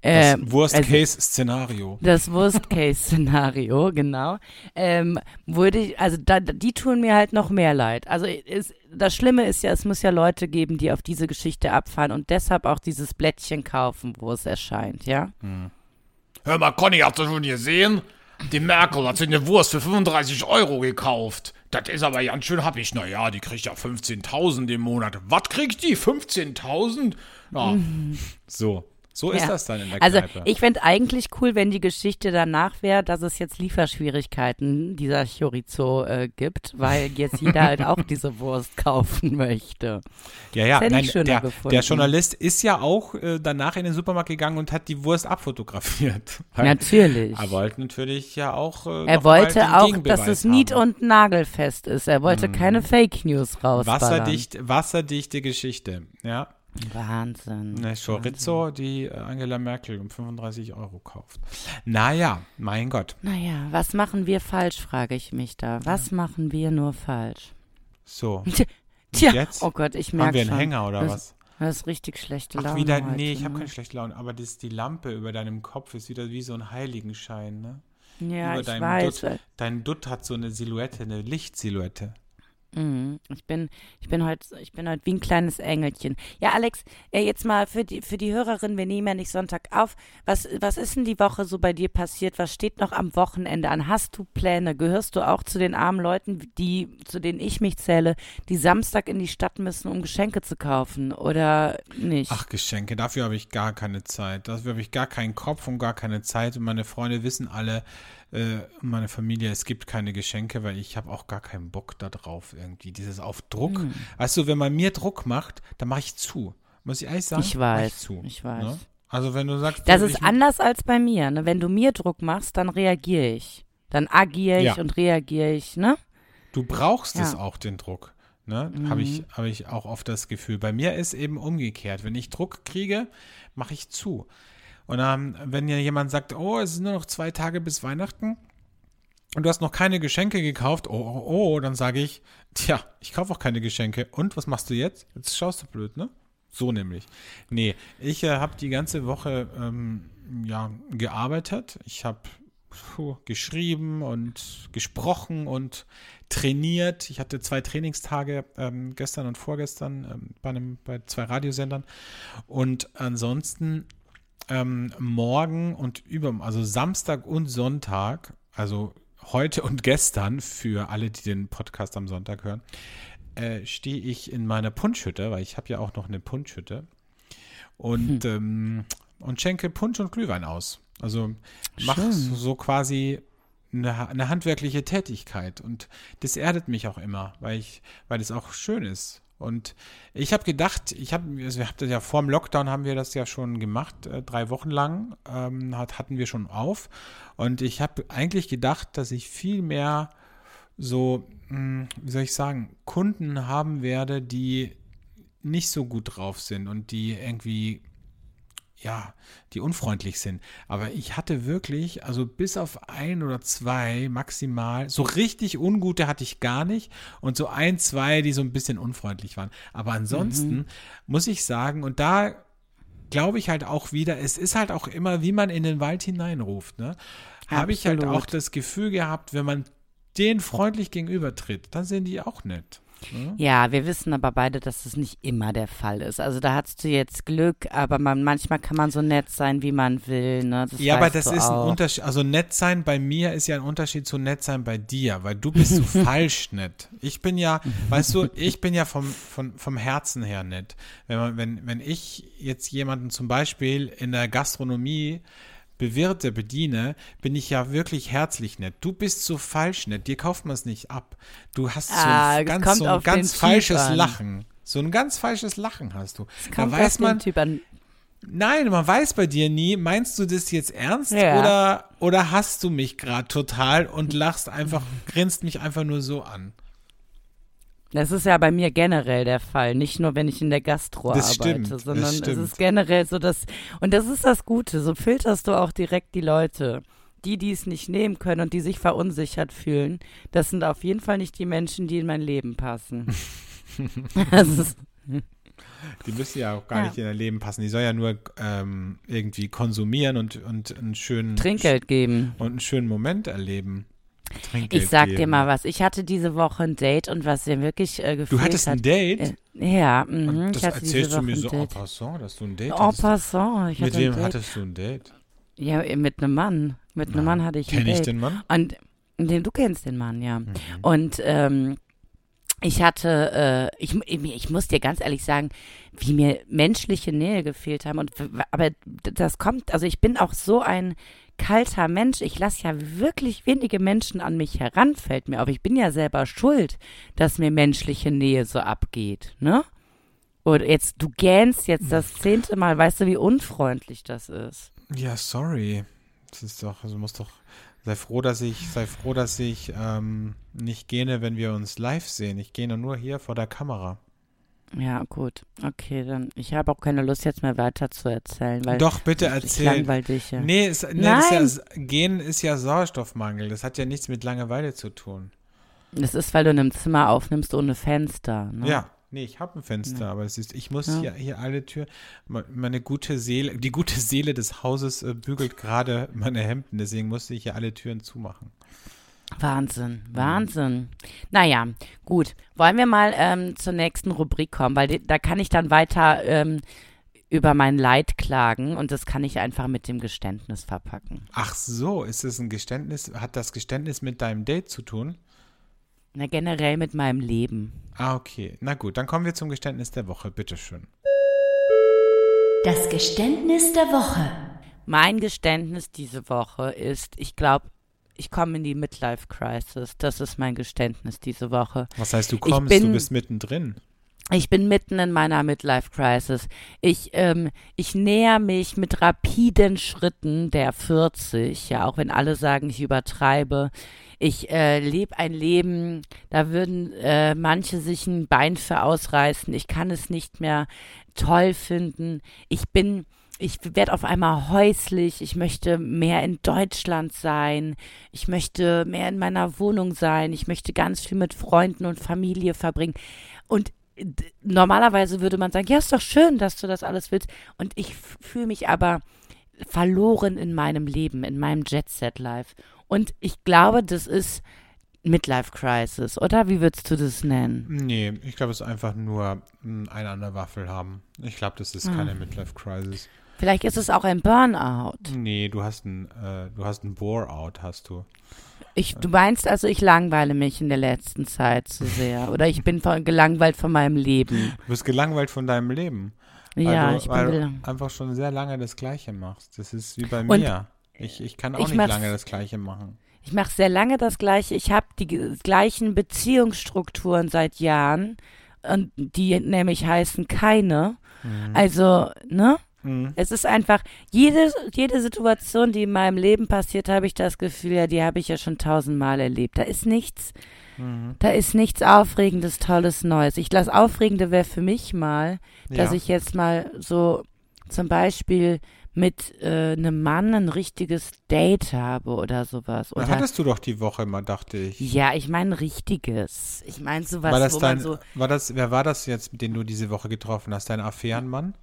Das ähm, Worst-Case-Szenario. Also, das Worst-Case-Szenario, genau. Ähm, würde ich, also da, die tun mir halt noch mehr leid. Also ist, das Schlimme ist ja, es muss ja Leute geben, die auf diese Geschichte abfahren und deshalb auch dieses Blättchen kaufen, wo es erscheint, ja. Hm. Hör mal, Conny, hast du schon gesehen? Die Merkel hat sich eine Wurst für 35 Euro gekauft. das ist aber ganz schön happig. Naja, die kriegt ja 15.000 im Monat. Was kriegt die? 15.000? Ja. So. So ist Ja. das dann in der Also Kneipe. ich fände eigentlich cool, wenn die Geschichte danach wäre, dass es jetzt Lieferschwierigkeiten dieser Chorizo äh, gibt, weil jetzt jeder halt auch diese Wurst kaufen möchte. ja, ja, nein, der, gefunden. der Journalist ist ja auch äh, danach in den Supermarkt gegangen und hat die Wurst abfotografiert. Natürlich. Er wollte natürlich ja auch. Äh, Er wollte auch, dass es nied- und nagelfest ist. Er wollte keine Fake News rausballern. Wasserdicht, wasserdichte Geschichte. Ja. Wahnsinn. Eine Chorizo, die äh, Angela Merkel um 35 Euro kauft. Naja, mein Gott. Naja, was machen wir falsch, frage ich mich da. Was machen wir nur falsch? So. Tja, jetzt? oh Gott, ich Haben merke wir einen schon. Hänger oder das, was? Das ist richtig schlechte Laune Ach, wieder, heute, nee, ich habe ne? keine schlechte Laune, aber das, die Lampe über deinem Kopf ist wieder wie so ein Heiligenschein, ne? Ja, über ich weiß. Dutt. Dein Dutt hat so eine Silhouette, eine Lichtsilhouette. Mhm. Ich bin, ich bin heute, ich bin heute wie ein kleines Engelchen. Ja, Alex, äh, jetzt mal für die, für die Hörerin, wir nehmen ja nicht Sonntag auf. Was, was ist denn die Woche so bei dir passiert? Was steht noch am Wochenende an? Hast du Pläne? Gehörst du auch zu den armen Leuten, die, zu denen ich mich zähle, die Samstag in die Stadt müssen, um Geschenke zu kaufen? Oder nicht? Ach, Geschenke, dafür habe ich gar keine Zeit. Dafür habe ich gar keinen Kopf und gar keine Zeit. Und meine Freunde wissen alle, äh, meine Familie, es gibt keine Geschenke, weil ich habe auch gar keinen Bock da drauf irgendwie. Dieses auf Druck. Hm. Weißt du, wenn man mir Druck macht, dann mache ich zu. Muss ich ehrlich sagen? Ich weiß, zu, ich weiß. Ne? Also wenn du sagst, Das ist ich, anders als bei mir. Ne? Wenn du mir Druck machst, dann reagiere ich. Dann agiere ich Ja. und reagiere ich, ne? du brauchst es Ja. auch, den Druck. Ne? Habe ich, hab ich auch oft das Gefühl. Bei mir ist eben umgekehrt. Wenn ich Druck kriege, mache ich zu. Und ähm, wenn ja jemand sagt, oh, es sind nur noch zwei Tage bis Weihnachten und du hast noch keine Geschenke gekauft, oh, oh, oh, dann sage ich, tja, ich kaufe auch keine Geschenke. Und was machst du jetzt? Jetzt schaust du blöd, ne? So nämlich. Nee, ich äh, habe die ganze Woche ähm, ja, gearbeitet. Ich habe geschrieben und gesprochen und trainiert. Ich hatte zwei Trainingstage ähm, gestern und vorgestern ähm, bei, einem, bei zwei Radiosendern. Und ansonsten ähm, morgen und über, also Samstag und Sonntag, also heute und gestern für alle, die den Podcast am Sonntag hören, äh, stehe ich in meiner Punschhütte, weil ich habe ja auch noch eine Punschhütte und, ähm, und schenke Punsch und Glühwein aus. Also mach Schön. so quasi eine, eine handwerkliche Tätigkeit und das erdet mich auch immer, weil ich, weil es auch schön ist. Und ich habe gedacht, ich habe, also wir hatten das ja vor dem Lockdown haben wir das ja schon gemacht, äh, drei Wochen lang ähm, hat, hatten wir schon auf. Und ich habe eigentlich gedacht, dass ich viel mehr so, mh, wie soll ich sagen, Kunden haben werde, die nicht so gut drauf sind und die irgendwie ja, die unfreundlich sind. Aber ich hatte wirklich, also bis auf ein oder zwei maximal, so richtig ungute hatte ich gar nicht und so ein, zwei, die so ein bisschen unfreundlich waren. Aber ansonsten muss ich sagen, und da glaube ich halt auch wieder, es ist halt auch immer, wie man in den Wald hineinruft, ne? Habe ich halt auch das Gefühl gehabt, wenn man denen freundlich gegenübertritt, dann sind die auch nett. Ne? Ja, wir wissen aber beide, dass das nicht immer der Fall ist. Also da hast du jetzt Glück, aber man, manchmal kann man so nett sein, wie man will. Ne? Ja, aber das ist ein auch. Unterschied. Also nett sein bei mir ist ja ein Unterschied zu nett sein bei dir, weil du bist so falsch nett. Ich bin ja, weißt du, ich bin ja vom, vom, vom Herzen her nett. Wenn, man, wenn, wenn ich jetzt jemanden zum Beispiel in der Gastronomie bewirte, bediene, bin ich ja wirklich herzlich nett. Du bist so falsch nett, dir kauft man es nicht ab. Du hast so Ah, ein das ganz, so ein ganz falsches an. Lachen. So ein ganz falsches Lachen hast du. Es Da kommt weiß auf man, Typ an. Nein, man weiß bei dir nie, meinst du das jetzt ernst Ja. oder, oder hast du mich gerade total und lachst einfach, grinst mich einfach nur so an? Das ist ja bei mir generell der Fall, nicht nur wenn ich in der Gastro Das arbeite, stimmt, das sondern es ist generell so, dass und das ist das Gute, so filterst du auch direkt die Leute. Die, die es nicht nehmen können und die sich verunsichert fühlen, das sind auf jeden Fall nicht die Menschen, die in mein Leben passen. ist, Die müssen ja auch gar Ja. nicht in dein Leben passen. Die soll ja nur ähm, irgendwie konsumieren und, und einen schönen Trinkgeld geben. und einen schönen Moment erleben. Trinkgeld Ich sag dir geben. mal was. Ich hatte diese Woche ein Date und was mir wirklich äh, gefehlt Du hattest ein hat. Date? Äh, ja, mhm, ich das erzählst du mir so en Date. passant, dass du ein Date En hattest. passant. Ich Mit hatte wem Date. hattest du ein Date? Ja, mit einem Mann. Mit einem Mann hatte ich ein Kenn ich Date. den Mann? Und Den, du kennst den Mann, ja. Und ähm, ich hatte, äh, ich, ich muss dir ganz ehrlich sagen, wie mir menschliche Nähe gefehlt haben. Und aber das kommt, also ich bin auch so ein kalter Mensch. Ich lasse ja wirklich wenige Menschen an mich heran, fällt mir auf. Ich bin ja selber schuld, dass mir menschliche Nähe so abgeht, ne? Und jetzt, du gähnst jetzt das zehnte Mal, weißt du, wie unfreundlich das ist? Ja, sorry. Das ist doch, also muss doch, sei froh, dass ich, sei froh, dass ich ähm, nicht gähne, wenn wir uns live sehen. Ich gähne nur hier vor der Kamera. Ja, gut. Okay, dann. Ich habe auch keine Lust, jetzt mehr weiter zu erzählen, weil. Doch, bitte erzähl. langweil dich ja. Nee, es, nee Nein. ist ja, Gehen ist ja Sauerstoffmangel. Das hat ja nichts mit Langeweile zu tun. Das ist, weil du in einem Zimmer aufnimmst ohne Fenster. Ne? Ja. Nee, ich habe ein Fenster, aber es ist, ich muss Ja. hier, hier alle Türen, meine gute Seele, die gute Seele des Hauses äh, bügelt gerade meine Hemden, deswegen musste ich hier alle Türen zumachen. Wahnsinn, Wahnsinn. Naja, gut. Wollen wir mal ähm, zur nächsten Rubrik kommen, weil die, da kann ich dann weiter ähm, über mein Leid klagen und das kann ich einfach mit dem Geständnis verpacken. Ach so, ist es ein Geständnis? Hat das Geständnis mit deinem Date zu tun? Na, generell mit meinem Leben. Ah, okay. Na gut, dann kommen wir zum Geständnis der Woche. Bitteschön. Das Geständnis der Woche. Mein Geständnis diese Woche ist, ich glaube, ich komme in die Midlife Crisis. Das ist mein Geständnis diese Woche. Was heißt, du kommst, bin- du bist mittendrin. Ich bin mitten in meiner Midlife Crisis. Ich, ähm, ich näher mich mit rapiden Schritten der 40, ja, auch wenn alle sagen, ich übertreibe. Ich äh, lebe ein Leben, da würden äh, manche sich ein Bein für ausreißen. Ich kann es nicht mehr toll finden. Ich bin, ich werde auf einmal häuslich. Ich möchte mehr in Deutschland sein. Ich möchte mehr in meiner Wohnung sein. Ich möchte ganz viel mit Freunden und Familie verbringen. Und normalerweise würde man sagen, ja, ist doch schön, dass du das alles willst. Und ich fühle mich aber verloren in meinem Leben, in meinem Jet-Set-Life. Und ich glaube, das ist Midlife Crisis, oder? Wie würdest du das nennen? Nee, ich glaube, es ist einfach nur mh, eine an der Waffel haben. Ich glaube, das ist keine Midlife Crisis. Vielleicht ist es auch ein Burnout. Nee, du hast ein, äh, du hast ein Bore-out, hast du. Ich, du meinst also, ich langweile mich in der letzten Zeit zu sehr. Oder ich bin von, gelangweilt von meinem Leben. Du bist gelangweilt von deinem Leben. Ja, du, ich weil bin du gelang- einfach schon sehr lange das Gleiche machst. Das ist wie bei Und mir. Ich, ich kann auch ich nicht lange das Gleiche machen. Ich mache sehr lange das Gleiche. Ich habe die gleichen Beziehungsstrukturen seit Jahren. Und die nämlich heißen keine. Also, ne? Mhm. Es ist einfach, jede, jede Situation, die in meinem Leben passiert, habe ich das Gefühl, ja, die habe ich ja schon tausendmal erlebt. Da ist nichts, Mhm. da ist nichts Aufregendes, Tolles, Neues. Ich lasse Aufregende wäre für mich mal, dass Ja. ich jetzt mal so zum Beispiel mit äh, einem Mann ein richtiges Date habe oder sowas. Oder hattest du doch die Woche mal, dachte ich. ja, ich meine ein richtiges. Ich meine sowas, war das wo dein, man so, war das, wer war das jetzt, den du diese Woche getroffen hast? Dein Affärenmann?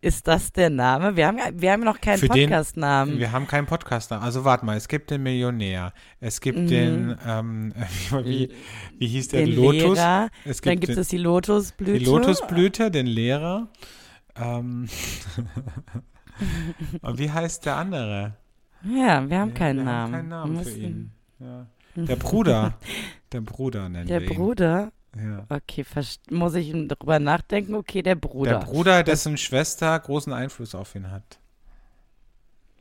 Ist das der Name? Wir haben, wir haben noch keinen Podcast-Namen. Wir haben keinen Podcast. Also warte mal, es gibt den Millionär. Es gibt Mhm. den, ähm, wie, wie hieß der? Den Lotus. Lehrer, es Dann gibt gibt den, es die Lotusblüte. die Lotusblüte, den Lehrer. Ähm, und wie heißt der andere? Ja, wir haben Ja, keinen wir Namen. Haben keinen Namen für ihn. Ja. Der Bruder. Der Bruder nennen Der wir ihn. Bruder? Ja. Okay, muss ich drüber nachdenken? Okay, der Bruder. Der Bruder, dessen Schwester großen Einfluss auf ihn hat.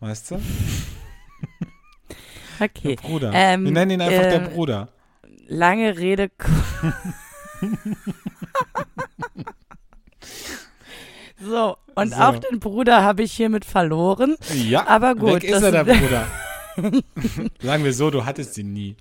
Weißt du? okay, Der Bruder. Ähm, wir nennen ihn einfach der äh, Bruder. lange Rede. so, und So. auch den Bruder habe ich hiermit verloren. Ja, aber gut, Weg ist er, der Bruder. Sagen wir so, du hattest ihn nie.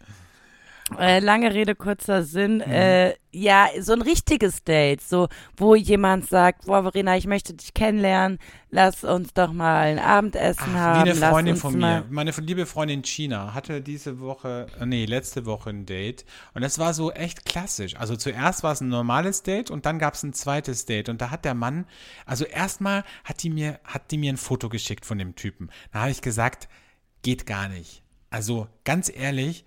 Äh, lange Rede, kurzer Sinn. Mhm. Äh, ja, so ein richtiges Date, so, wo jemand sagt, boah, Verena, ich möchte dich kennenlernen, lass uns doch mal ein Abendessen Ach, haben. wie eine Freundin von mir. Meine liebe Freundin China hatte diese Woche, äh, nee, letzte Woche ein Date. Und das war so echt klassisch. Also zuerst war es ein normales Date und dann gab es ein zweites Date. Und da hat der Mann, also erstmal hat die mir, hat die mir ein Foto geschickt von dem Typen. Da habe ich gesagt, geht gar nicht. Also ganz ehrlich,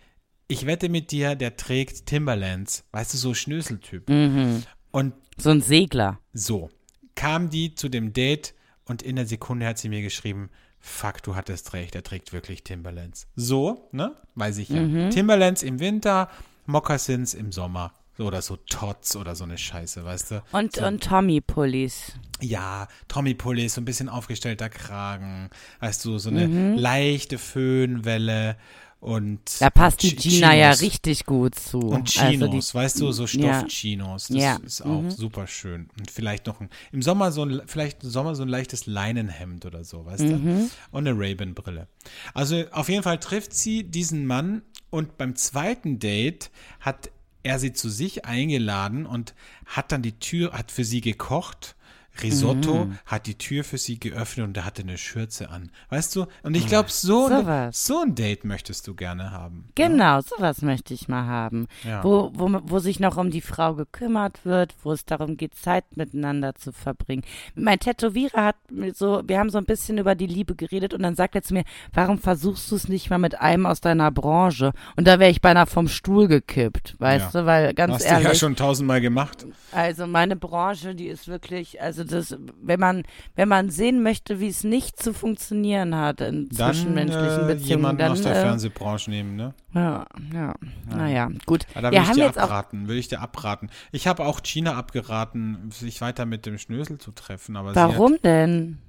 ich wette mit dir, der trägt Timberlands. Weißt du, so Schnöseltyp. Mhm. Und So ein Segler. so, kam die zu dem Date und in der Sekunde hat sie mir geschrieben, fuck, du hattest recht, er trägt wirklich Timberlands. So, ne? Weiß ich ja. Timberlands im Winter, Moccasins im Sommer. So, Oder so Tots oder so eine Scheiße, weißt du? Und, so, und Tommy-Pullis. ja, Tommy Pullis, so ein bisschen aufgestellter Kragen, weißt du, so eine leichte Föhnwelle und Da passt die Gina ja Chinos. richtig gut zu. Und Chinos, Also die, weißt du, so Ja. Stoffchinos, das Ja. ist auch super schön. Und vielleicht noch ein, im Sommer so ein, vielleicht im Sommer so ein leichtes Leinenhemd oder so, weißt Mhm. du? Und eine Ray-Ban-Brille. Also auf jeden Fall trifft sie diesen Mann und beim zweiten Date hat er sie zu sich eingeladen und hat dann die Tür, hat für sie gekocht. Risotto Mhm. hat die Tür für sie geöffnet und er hatte eine Schürze an. Weißt du? Und ich glaube, so, ein- sowas. so ein Date möchtest du gerne haben. Genau, sowas möchte ich mal haben. Ja. Wo, wo, wo sich noch um die Frau gekümmert wird, wo es darum geht, Zeit miteinander zu verbringen. Mein Tätowierer hat mir so, wir haben so ein bisschen über die Liebe geredet und dann sagt er zu mir, warum versuchst du es nicht mal mit einem aus deiner Branche? Und da wäre ich beinahe vom Stuhl gekippt, weißt Ja. du, weil ganz Hast du ehrlich. ja schon tausendmal gemacht. Also meine Branche, die ist wirklich, also das, wenn man, wenn man sehen möchte, wie es nicht zu funktionieren hat in Dann zwischenmenschlichen äh, Beziehungen, jemanden dann aus der äh, Fernsehbranche nehmen, ne? ja, ja, naja, gut. Ja, da Wir würde ich dir abraten, würde ich dir abraten. Ich habe auch China abgeraten, sich weiter mit dem Schnösel zu treffen, aber sie hat, warum denn?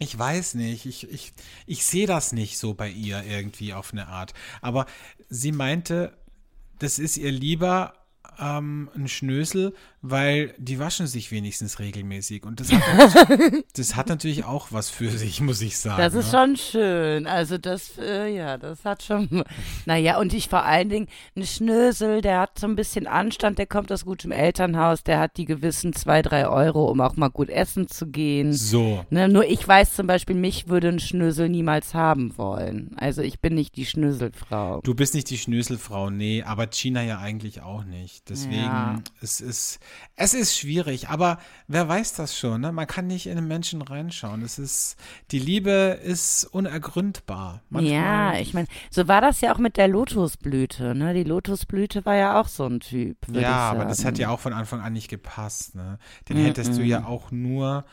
ich weiß nicht, ich, ich, ich sehe das nicht so bei ihr irgendwie auf eine Art. Aber sie meinte, das ist ihr lieber ähm, ein Schnösel, weil die waschen sich wenigstens regelmäßig. Und das hat, das hat natürlich auch was für sich, muss ich sagen. Das ist ne? schon schön. Also das, äh, ja, das hat schon, naja, und ich vor allen Dingen, ein Schnösel, der hat so ein bisschen Anstand, der kommt aus gutem Elternhaus, der hat die gewissen zwei, drei Euro, um auch mal gut essen zu gehen. So. Ne, nur ich weiß zum Beispiel, mich würde ein Schnösel niemals haben wollen. Also ich bin nicht die Schnöselfrau. Du bist nicht die Schnöselfrau, nee, aber China ja eigentlich auch nicht. Deswegen, Ja. es ist, es ist schwierig, aber wer weiß das schon, ne? Man kann nicht in einen Menschen reinschauen. Es ist, die Liebe ist unergründbar. Manchmal, Ja, ich meine, so war das ja auch mit der Lotusblüte, ne? Die Lotusblüte war ja auch so ein Typ. ja, aber das hat ja auch von Anfang an nicht gepasst, ne? Den Mm, hättest du mm. ja auch nur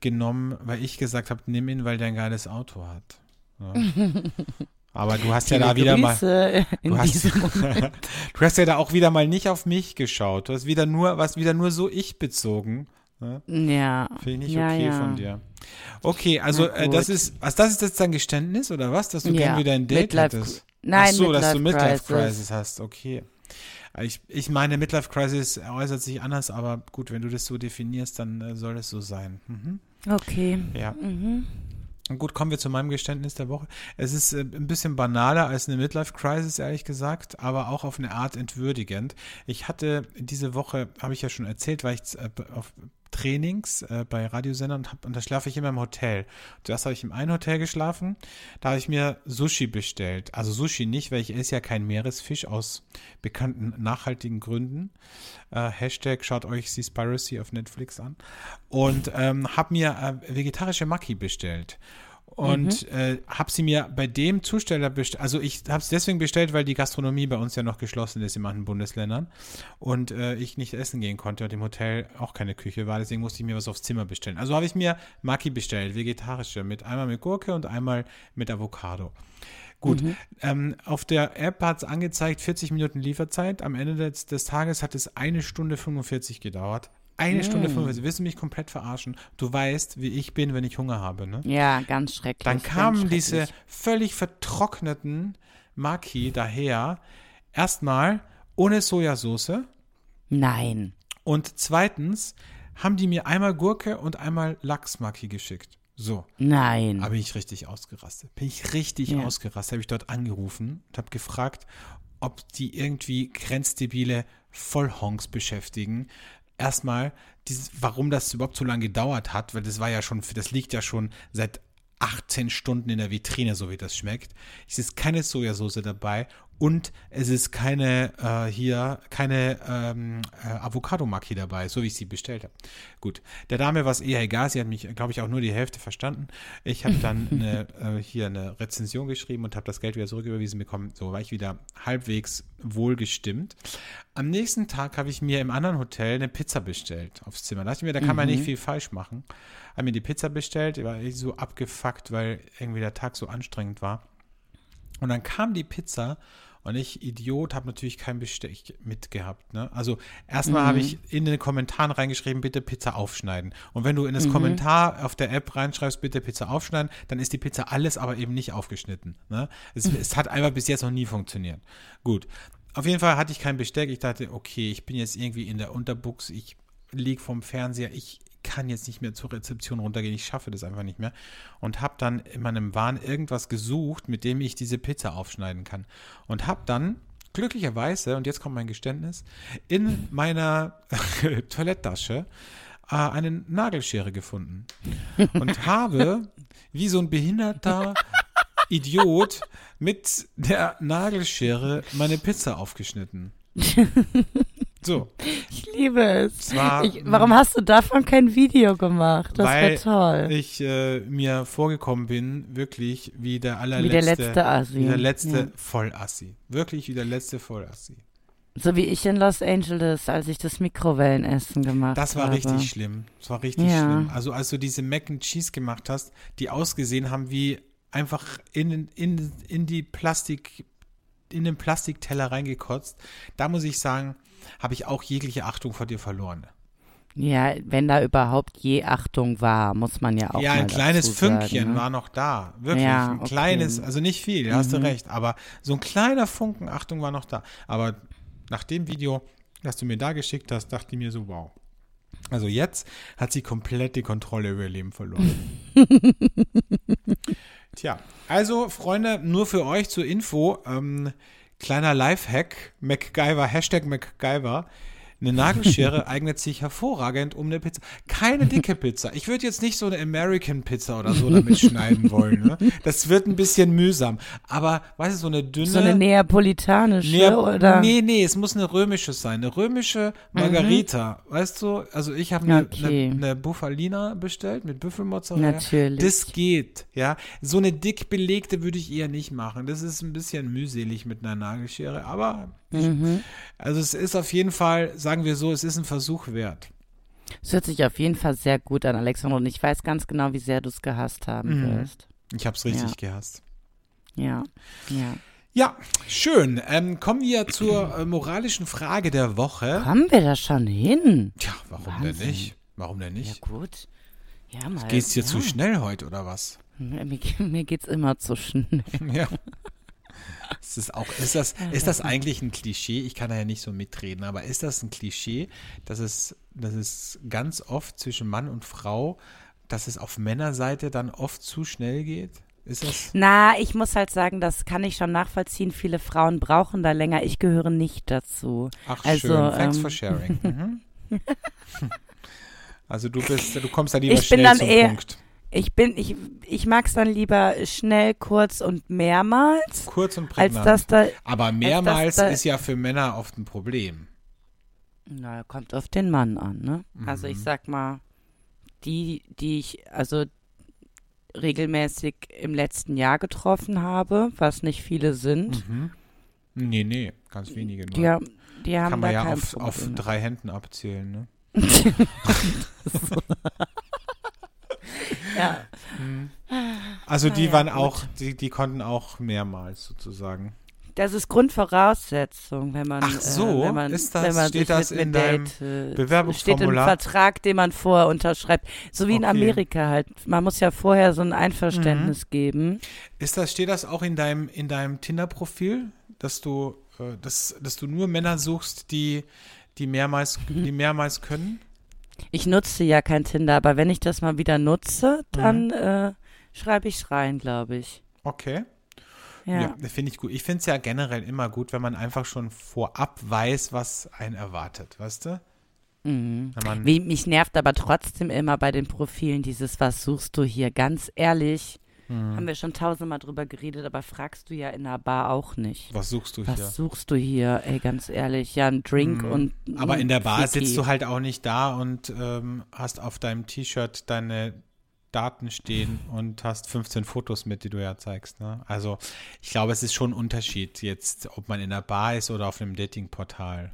genommen, weil ich gesagt habe, nimm ihn, weil der ein geiles Auto hat. Ja. Aber du hast ja da wieder mal. Grüße in Du hast, du hast ja da auch wieder mal nicht auf mich geschaut. Du hast wieder nur, was wieder nur so ich bezogen. Ne? Ja. Finde ich nicht ja, okay ja. von dir. Okay, also äh, das ist, also das ist jetzt dein Geständnis oder was, dass du Ja, gern wieder ein Date Midlife- hättest? Nein, Ach so, dass du Midlife Midlife Crisis. Crisis. hast. Okay. Ich, ich meine, Midlife Crisis äußert sich anders, aber gut, wenn du das so definierst, dann äh, soll es so sein. Mhm. Okay. Ja. Mhm. Gut, kommen wir zu meinem Geständnis der Woche. Es ist äh, ein bisschen banaler als eine Midlife Crisis, ehrlich gesagt, aber auch auf eine Art entwürdigend. Ich hatte diese Woche, habe ich ja schon erzählt, war ich äh, auf Trainings äh, bei Radiosendern und, hab, und da schlafe ich immer im Hotel. Zuerst habe ich im einen Hotel geschlafen, da habe ich mir Sushi bestellt. Also Sushi nicht, weil ich esse ja kein Meeresfisch aus bekannten nachhaltigen Gründen. Äh, Hashtag schaut euch Seaspiracy auf Netflix an. Und ähm, habe mir äh, vegetarische Maki bestellt. Und äh, habe sie mir bei dem Zusteller bestellt. Also ich habe es deswegen bestellt, weil die Gastronomie bei uns ja noch geschlossen ist in manchen Bundesländern und äh, ich nicht essen gehen konnte und im Hotel auch keine Küche war. Deswegen musste ich mir was aufs Zimmer bestellen. Also habe ich mir Maki bestellt, vegetarische, mit einmal mit Gurke und einmal mit Avocado. Gut, ähm, auf der App hat es angezeigt 40 Minuten Lieferzeit. Am Ende des, des Tages hat es eine Stunde 45 gedauert. Eine Stunde 45. Willst du mich komplett verarschen? Du weißt, wie ich bin, wenn ich Hunger habe, ne? Ja, ganz schrecklich. Dann kamen diese völlig vertrockneten Maki daher. Erstmal ohne Sojasauce Nein. und zweitens haben die mir einmal Gurke und einmal Lachsmaki geschickt. So. Nein. Da bin ich richtig ausgerastet. Bin ich richtig Ja. ausgerastet. Habe ich dort angerufen und habe gefragt, ob die irgendwie grenzdebile Vollhonks beschäftigen. Erstmal, dieses, warum das überhaupt so lange gedauert hat, weil das war ja schon, das liegt ja schon seit 18 Stunden in der Vitrine, so wie das schmeckt. Es ist keine Sojasauce dabei und es ist keine äh, hier keine ähm, äh, Avocado-Maki dabei, so wie ich sie bestellt habe. Gut, der Dame war es eher egal, sie hat mich, glaube ich, auch nur die Hälfte verstanden. Ich habe dann eine, äh, hier eine Rezension geschrieben und habe das Geld wieder zurücküberwiesen bekommen. So war ich wieder halbwegs wohlgestimmt. Am nächsten Tag habe ich mir im anderen Hotel eine Pizza bestellt aufs Zimmer. Da dachte ich mir, da kann man nicht viel falsch machen. Habe mir die Pizza bestellt, war so abgefuckt, weil irgendwie der Tag so anstrengend war. Und dann kam die Pizza und ich, Idiot, habe natürlich kein Besteck mitgehabt. Ne? Also erstmal Mhm. habe ich in den Kommentaren reingeschrieben, bitte Pizza aufschneiden. Und wenn du in Mhm. das Kommentar auf der App reinschreibst, bitte Pizza aufschneiden, dann ist die Pizza alles aber eben nicht aufgeschnitten. Ne? Es, es hat einfach bis jetzt noch nie funktioniert. Gut. Auf jeden Fall hatte ich kein Besteck. Ich dachte, okay, ich bin jetzt irgendwie in der Unterbuchs, ich liege vom Fernseher, ich kann jetzt nicht mehr zur Rezeption runtergehen, ich schaffe das einfach nicht mehr. Und habe dann in meinem Wahn irgendwas gesucht, mit dem ich diese Pizza aufschneiden kann. Und habe dann glücklicherweise, und jetzt kommt mein Geständnis, in meiner Toiletttasche äh, eine Nagelschere gefunden. Und habe, wie so ein behinderter Idiot, mit der Nagelschere meine Pizza aufgeschnitten. So, Ich liebe es. war, Ich, warum hast du davon kein Video gemacht? Das wäre toll. ich äh, mir vorgekommen bin, wirklich wie der allerletzte, Wie der letzte Assi. wie der letzte Ja. Vollassi. Wirklich wie der letzte Vollassi. So wie ich in Los Angeles, als ich das Mikrowellenessen gemacht habe. Das war richtig schlimm. Das war richtig Ja. schlimm. Also als du diese Mac and Cheese gemacht hast, die ausgesehen haben wie einfach in, in, in die Plastik, in den Plastikteller reingekotzt, da muss ich sagen, habe ich auch jegliche Achtung vor dir verloren. Ja, wenn da überhaupt je Achtung war, muss man ja auch ja, ein kleines dazu sagen, Fünkchen ne? war noch da. Wirklich. Ja, ein okay. kleines, also nicht viel, da hast du Mhm. recht. Aber so ein kleiner Funken Achtung war noch da. Aber nach dem Video, das du mir da geschickt hast, dachte ich mir so, wow. Also jetzt hat sie komplett die Kontrolle über ihr Leben verloren. Tja, also Freunde, nur für euch zur Info, ähm, kleiner Lifehack, MacGyver, Hashtag MacGyver. Eine Nagelschere eignet sich hervorragend um eine Pizza. Keine dicke Pizza. Ich würde jetzt nicht so eine American Pizza oder so damit schneiden wollen. Ne? Das wird ein bisschen mühsam. Aber, weißt du, so eine dünne. So eine neapolitanische Nee, oder? nee, nee, es muss eine römische sein. Eine römische Margarita. Weißt du, also ich habe eine, Mhm. Okay. eine, eine Buffalina bestellt mit Büffelmozzarella. Natürlich. Das geht, ja. So eine dick belegte würde ich eher nicht machen. Das ist ein bisschen mühselig mit einer Nagelschere. Aber, Mhm. also es ist auf jeden Fall, sagen wir so, es ist ein Versuch wert. Es hört sich auf jeden Fall sehr gut an, Alexander. Und ich weiß ganz genau, wie sehr du es gehasst haben Mhm. wirst. Ich habe es richtig Ja. gehasst. Ja, ja. Ja, schön. Ähm, kommen wir zur äh, moralischen Frage der Woche. Kommen wir da schon hin? Tja, warum Wahnsinn. denn nicht? Warum denn Ja, nicht? gut. Ja, mal. Geht's dir ja. zu schnell heute oder was? Mir, mir geht's immer zu schnell. Ja. Ist das auch, ist das, ist das eigentlich ein Klischee? Ich kann da ja nicht so mitreden, aber ist das ein Klischee, dass es, dass es ganz oft zwischen Mann und Frau, dass es auf Männerseite dann oft zu schnell geht? Ist das? Na, ich muss halt sagen, das kann ich schon nachvollziehen. Viele Frauen brauchen da länger. Ich gehöre nicht dazu. Ach Also, schön, thanks ähm, for sharing. Mhm. Also du bist, du kommst da lieber Ich bin schnell dann zum eher- Punkt. Ich bin, ich, ich mag's dann lieber schnell, kurz und mehrmals, Kurz und als prägnant. dass da, aber mehrmals da- ist ja für Männer oft ein Problem. na, kommt auf den Mann an, ne? Also Mhm. ich sag mal, die, die ich, also regelmäßig im letzten Jahr getroffen habe, was nicht viele sind, Mhm. Nee, nee, ganz wenige nur. die, haben- die haben Kann da man ja kein auf, auf drei Händen abzählen, ne? ja. Also die Ah ja, waren gut. auch, die, die konnten auch mehrmals sozusagen. Das ist Grundvoraussetzung, wenn man, Ach so, äh, wenn man, ist das- wenn man steht das mit in mir deinem date, äh, Bewerbungsformular? Steht im Vertrag, den man vorher unterschreibt. So wie in Okay. Mhm. Amerika halt. Man muss ja vorher so ein Einverständnis geben. Ist das, steht das auch in deinem, in deinem Tinder-Profil, dass du, äh, dass, dass du nur Männer suchst, die, die mehrmals, die mehrmals können? Ich nutze ja kein Tinder, aber wenn ich das mal wieder nutze, Mhm. dann äh, schreibe ich rein, glaube ich. Okay. Ja. Ja, finde ich gut. Ich finde es ja generell immer gut, wenn man einfach schon vorab weiß, was einen erwartet, weißt du? Mhm. Wie, mich nervt aber trotzdem immer bei den Profilen dieses, was suchst du hier? Ganz ehrlich, Haben wir schon tausendmal drüber geredet, aber fragst du ja in der Bar auch nicht. Was suchst du Was hier? suchst du hier? Ey, ganz ehrlich, ja, ein Drink und. Mhm. Aber ein in der Bar Quickie. sitzt du halt auch nicht da und ähm, hast auf deinem T-Shirt deine Daten stehen und hast 15 Fotos mit, die du ja zeigst. Ne? Also ich glaube, es ist schon ein Unterschied jetzt, ob man in der Bar ist oder auf einem Datingportal.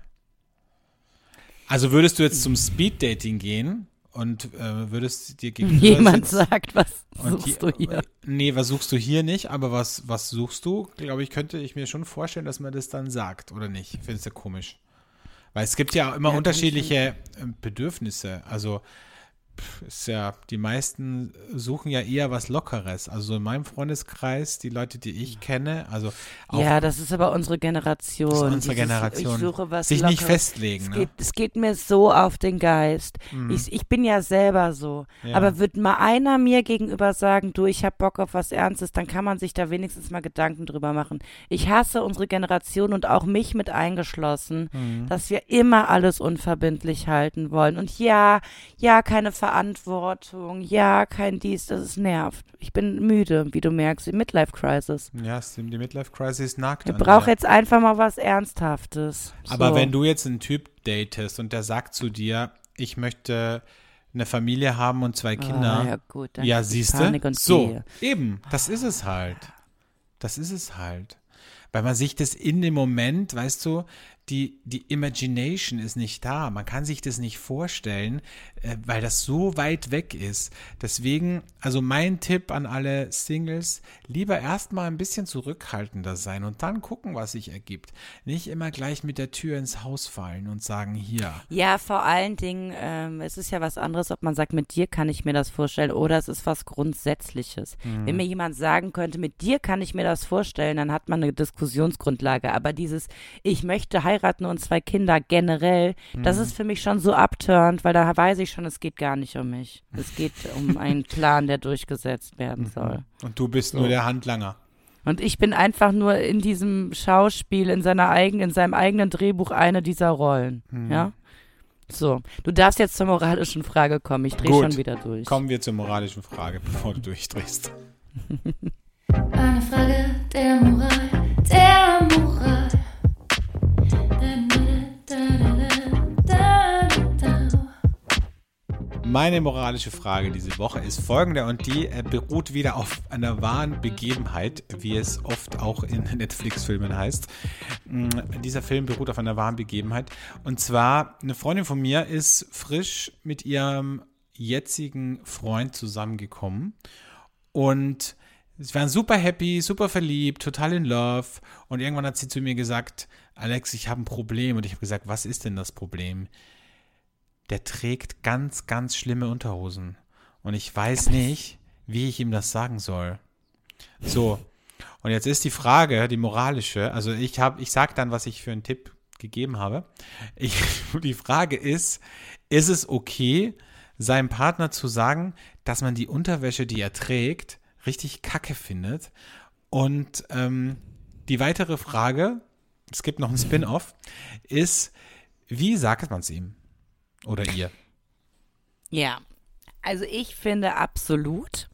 Also würdest du jetzt zum Speed-Dating gehen und äh, würdest dir gegenüber Jemand sitzen- sagt, was und suchst die- du hier? Nee, was suchst du hier nicht, aber was, was suchst du? Glaube ich, könnte ich mir schon vorstellen, dass man das dann sagt, oder nicht? Findest du komisch? Weil es gibt ja immer Ja, unterschiedliche ähm, Bedürfnisse. Also ist ja, die meisten suchen ja eher was Lockeres. Also so in meinem Freundeskreis, die Leute, die ich kenne, also auch Ja, das ist aber unsere Generation. das ist unsere Dieses, Generation. Ich suche was sich nicht Lockeres. festlegen. Es Ne? geht, es geht mir so auf den Geist. Ich, ich bin ja selber so. Ja. Aber wird mal einer mir gegenüber sagen, du, ich hab Bock auf was Ernstes, dann kann man sich da wenigstens mal Gedanken drüber machen. Ich hasse unsere Generation und auch mich mit eingeschlossen, Mhm. dass wir immer alles unverbindlich halten wollen. Und ja, ja, keine Verantwortung, ja, kein dies, das ist nervt. Ich bin müde, wie du merkst, die Midlife Crisis. Ja, die Midlife Crisis nagt Ich brauche jetzt einfach mal was Ernsthaftes. Aber so. wenn du jetzt einen Typ datest und der sagt zu dir, ich möchte eine Familie haben und zwei Kinder. Ah, ja, gut, dann ja, siehst du? So, gehe. eben, das ist es halt. Das ist es halt. Weil man sich das in dem Moment, weißt du, die, die Imagination ist nicht da. Man kann sich das nicht vorstellen, äh, weil das so weit weg ist. Deswegen, also mein Tipp an alle Singles, lieber erstmal ein bisschen zurückhaltender sein und dann gucken, was sich ergibt. Nicht immer gleich mit der Tür ins Haus fallen und sagen, hier. Ja, vor allen Dingen, ähm, es ist ja was anderes, ob man sagt, mit dir kann ich mir das vorstellen oder es ist was Grundsätzliches. Mhm. Wenn mir jemand sagen könnte, mit dir kann ich mir das vorstellen, dann hat man eine Diskussionsgrundlage. Aber dieses, ich möchte heiraten und zwei Kinder generell, das Mhm. ist für mich schon so abturnt, weil da weiß ich schon, es geht gar nicht um mich. Es geht um einen Plan, der durchgesetzt werden soll. Und du bist nur der Handlanger. Und ich bin einfach nur in diesem Schauspiel, in seiner eigenen, in seinem eigenen Drehbuch eine dieser Rollen. Mhm. Ja? So, du darfst jetzt zur moralischen Frage kommen. Ich drehe schon wieder durch. Kommen wir zur moralischen Frage, bevor du durchdrehst. Eine Frage der Moral, der Moral. Meine moralische Frage diese Woche ist folgende und die äh, beruht wieder auf einer wahren Begebenheit, wie es oft auch in Netflix-Filmen heißt. Mm, Dieser Film beruht auf einer wahren Begebenheit. Und zwar, eine Freundin von mir ist frisch mit ihrem jetzigen Freund zusammengekommen und sie waren super happy, super verliebt, total in love. Und irgendwann hat sie zu mir gesagt, Alex, ich habe ein Problem. Und ich habe gesagt, was ist denn das Problem? der trägt ganz, ganz schlimme Unterhosen. Und ich weiß nicht, wie ich ihm das sagen soll. So. Und jetzt ist die Frage, die moralische, also ich habe, ich sag dann, was ich für einen Tipp gegeben habe. Ich, die Frage ist, ist es okay, seinem Partner zu sagen, dass man die Unterwäsche, die er trägt, richtig kacke findet? Und ähm, die weitere Frage, es gibt noch einen Spin-off, ist, wie sagt man es ihm? Oder ihr? Ja, also ich finde absolut,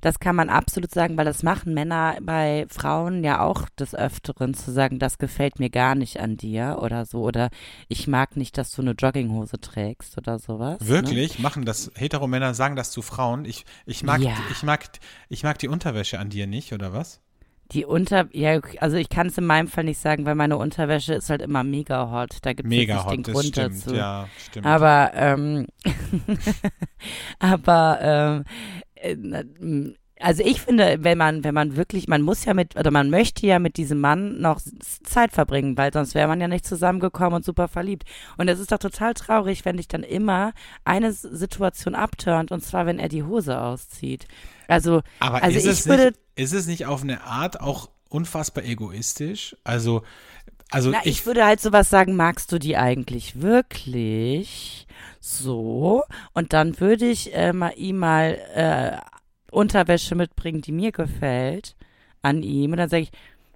das kann man absolut sagen, weil das machen Männer bei Frauen ja auch des Öfteren zu sagen, das gefällt mir gar nicht an dir oder so oder ich mag nicht, dass du eine Jogginghose trägst oder sowas. Ne? Wirklich? Machen das Heteromänner sagen das zu Frauen? Ich, ich mag Ja. ich mag ich mag die Unterwäsche an dir nicht oder was? Die Unter, ja, also ich kann es in meinem Fall nicht sagen, weil meine Unterwäsche ist halt immer mega hot. Da gibt es Mega nicht den hot, das Grund stimmt. dazu. Ja, stimmt. Aber, ähm, aber, ähm, äh, also ich finde, wenn man, wenn man wirklich, man muss ja mit, oder man möchte ja mit diesem Mann noch Zeit verbringen, weil sonst wäre man ja nicht zusammengekommen und super verliebt. Und es ist doch total traurig, wenn dich dann immer eine Situation abturnt, und zwar, wenn er die Hose auszieht. Also, Aber also ist, ich es würde, nicht, ist es nicht auf eine Art auch unfassbar egoistisch? Also, also Na, ich, ich, würde halt sowas sagen, magst du die eigentlich wirklich? So. Und dann würde ich äh, mal ihm mal äh, Unterwäsche mitbringen, die mir gefällt, an ihm. Und dann sage ich,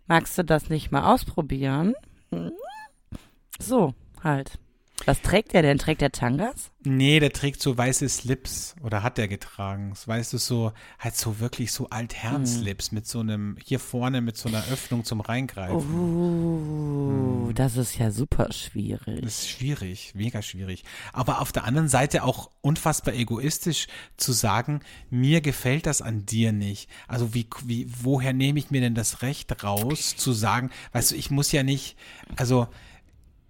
magst du das nicht mal ausprobieren? Hm? So, halt. Was trägt der denn? Trägt der Tangas? Nee, der trägt so weiße Slips oder hat der getragen. Das weißt du, so, halt so wirklich so Altherren-Slips mit so einem, hier vorne mit so einer Öffnung zum Reingreifen. Oh, das ist ja super schwierig. Das ist schwierig, mega schwierig. Aber auf der anderen Seite auch unfassbar egoistisch zu sagen, mir gefällt das an dir nicht. Also wie, wie, woher nehme ich mir denn das Recht raus zu sagen, weißt du, ich muss ja nicht, also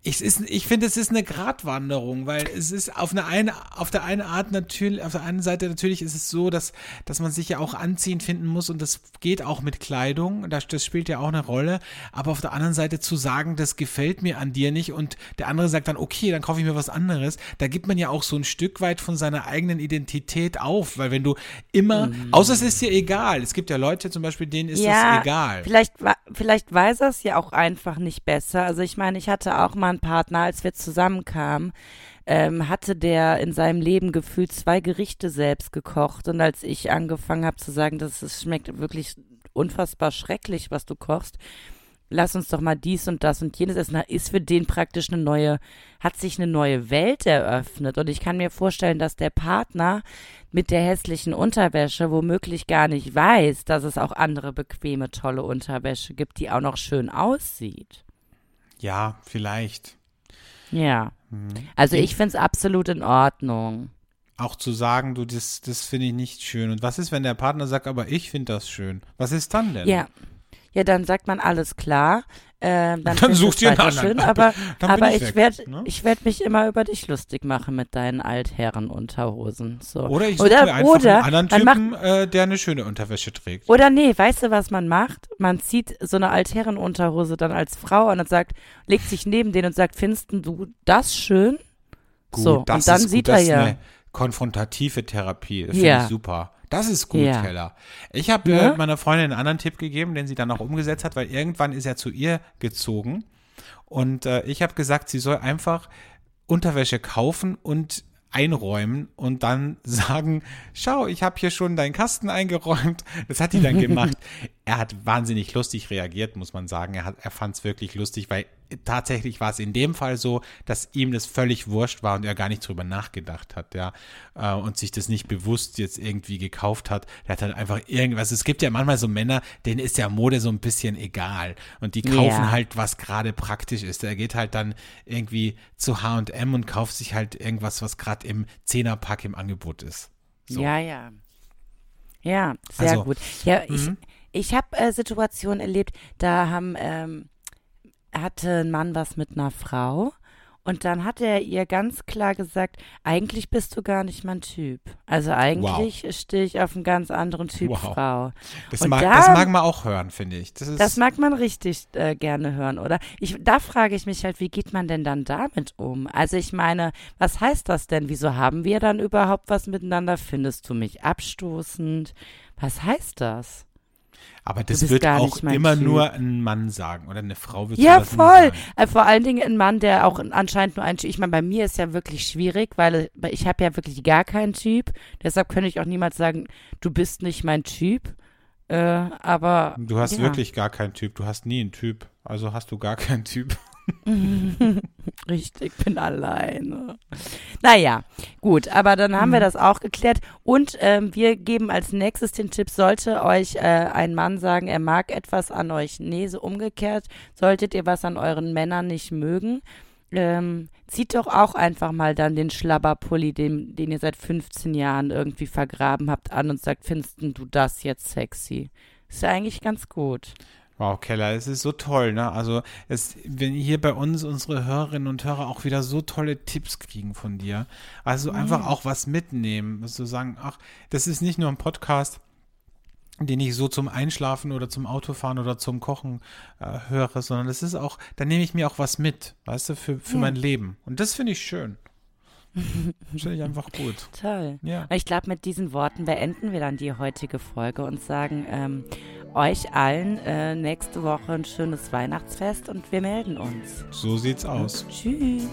ich, ist, ich finde, es ist eine Gratwanderung, weil es ist auf eine, eine auf der einen Art natürlich, auf der einen Seite natürlich ist es so, dass, dass man sich ja auch anziehen finden muss und das geht auch mit Kleidung, das, das spielt ja auch eine Rolle, aber auf der anderen Seite zu sagen, das gefällt mir an dir nicht und der andere sagt dann, okay, dann kaufe ich mir was anderes, da gibt man ja auch so ein Stück weit von seiner eigenen Identität auf, weil wenn du immer, Mhm. außer es ist dir egal, es gibt ja Leute zum Beispiel, denen ist ja, das egal. Vielleicht, vielleicht weiß er es ja auch einfach nicht besser. Also ich meine, ich hatte auch mal einen Partner, als wir zusammenkamen, ähm, hatte der in seinem Leben gefühlt zwei Gerichte selbst gekocht. Und als ich angefangen habe zu sagen, dass es schmeckt wirklich unfassbar schrecklich, was du kochst, lass uns doch mal dies und das und jenes essen, da ist für den praktisch eine neue, hat sich eine neue Welt eröffnet. Und ich kann mir vorstellen, dass der Partner mit der hässlichen Unterwäsche womöglich gar nicht weiß, dass es auch andere bequeme, tolle Unterwäsche gibt, die auch noch schön aussieht. Ja, vielleicht. Ja. Mhm. Also ich finde es absolut in Ordnung. auch zu sagen, du, das, das finde ich nicht schön. Und was ist, wenn der Partner sagt, aber ich finde das schön? Was ist dann denn? Ja. Ja, dann sagt man alles klar. Ähm, dann Dann such dir einen anderen. schön, aber, aber ich ich weg, werde ne? ich werd mich immer über dich lustig machen mit deinen Altherrenunterhosen. So. Oder ich suche oder, mir einfach oder einen anderen man macht Typen, äh, der eine schöne Unterwäsche trägt. Oder nee, weißt du, was man macht? Man zieht so eine Altherrenunterhose dann als Frau an und sagt, legt sich neben den und sagt, findest du das schön? Gut, so, das und dann ist gut. sieht das er ja. eine konfrontative Therapie. Das finde Ja. ich super. Das ist gut, Ja. Keller. Ich habe Ne? äh, meiner Freundin einen anderen Tipp gegeben, den sie dann auch umgesetzt hat, weil irgendwann ist er zu ihr gezogen. Und äh, ich habe gesagt, sie soll einfach Unterwäsche kaufen und einräumen und dann sagen, schau, ich habe hier schon deinen Kasten eingeräumt. Das hat die dann gemacht. er hat wahnsinnig lustig reagiert, muss man sagen. Er, hat, er fand es wirklich lustig, weil tatsächlich war es in dem Fall so, dass ihm das völlig wurscht war und er gar nicht drüber nachgedacht hat, ja, äh, und sich das nicht bewusst jetzt irgendwie gekauft hat. Der hat halt einfach irgendwas. Es gibt ja manchmal so Männer, denen ist ja Mode so ein bisschen egal und die kaufen Ja. halt, was gerade praktisch ist. Er geht halt dann irgendwie zu H&M und kauft sich halt irgendwas, was gerade im Zehnerpack im Angebot ist. So. Ja, ja. Ja, sehr Also, gut. Ja, ich, mhm. ich habe äh, Situationen erlebt, da haben, ähm, hatte ein Mann was mit einer Frau und dann hat er ihr ganz klar gesagt, eigentlich bist du gar nicht mein Typ. Also eigentlich stehe ich auf einen ganz anderen Typ Wow. Frau. Das, mag, da- das mag man auch hören, finde ich. Das Das mag man richtig äh, gerne hören, oder? Ich, da frage ich mich halt, wie geht man denn dann damit um? Also ich meine, was heißt das denn? Wieso haben wir dann überhaupt was miteinander? Findest du mich abstoßend? Was heißt das? Aber das wird auch immer Typ. nur ein Mann sagen oder eine Frau wird Ja, voll. Äh, vor allen Dingen ein Mann, der auch anscheinend nur ein Typ. Ich meine, bei mir ist ja wirklich schwierig, weil weil ich habe ja wirklich gar keinen Typ. Deshalb könnte ich auch niemals sagen, du bist nicht mein Typ. Äh, aber Du hast ja. wirklich gar keinen Typ. Du hast nie einen Typ. Also hast du gar keinen Typ. Richtig, bin alleine. Naja, gut, aber dann haben wir das auch geklärt. Und ähm, wir geben als nächstes den Tipp, sollte euch äh, ein Mann sagen, er mag etwas an euch, nee, so umgekehrt, solltet ihr was an euren Männern nicht mögen, ähm, zieht doch auch einfach mal dann den Schlabberpulli, den, den ihr seit 15 Jahren irgendwie vergraben habt, an und sagt, findest du das jetzt sexy? Ist ja eigentlich ganz gut. Wow, Keller, es ist so toll, ne? Also, es, wenn hier bei uns unsere Hörerinnen und Hörer auch wieder so tolle Tipps kriegen von dir. Also einfach auch was mitnehmen. Also sagen, ach, das ist nicht nur ein Podcast, den ich so zum Einschlafen oder zum Autofahren oder zum Kochen äh, höre, sondern es ist auch, da nehme ich mir auch was mit, weißt du, für, für Ja. mein Leben. Und das finde ich schön. Finde ich einfach gut. Toll. Ja. Und Ich glaube, mit diesen Worten beenden wir dann die heutige Folge und sagen ähm, euch allen äh, nächste Woche ein schönes Weihnachtsfest und wir melden uns. So sieht's aus. Tschüss.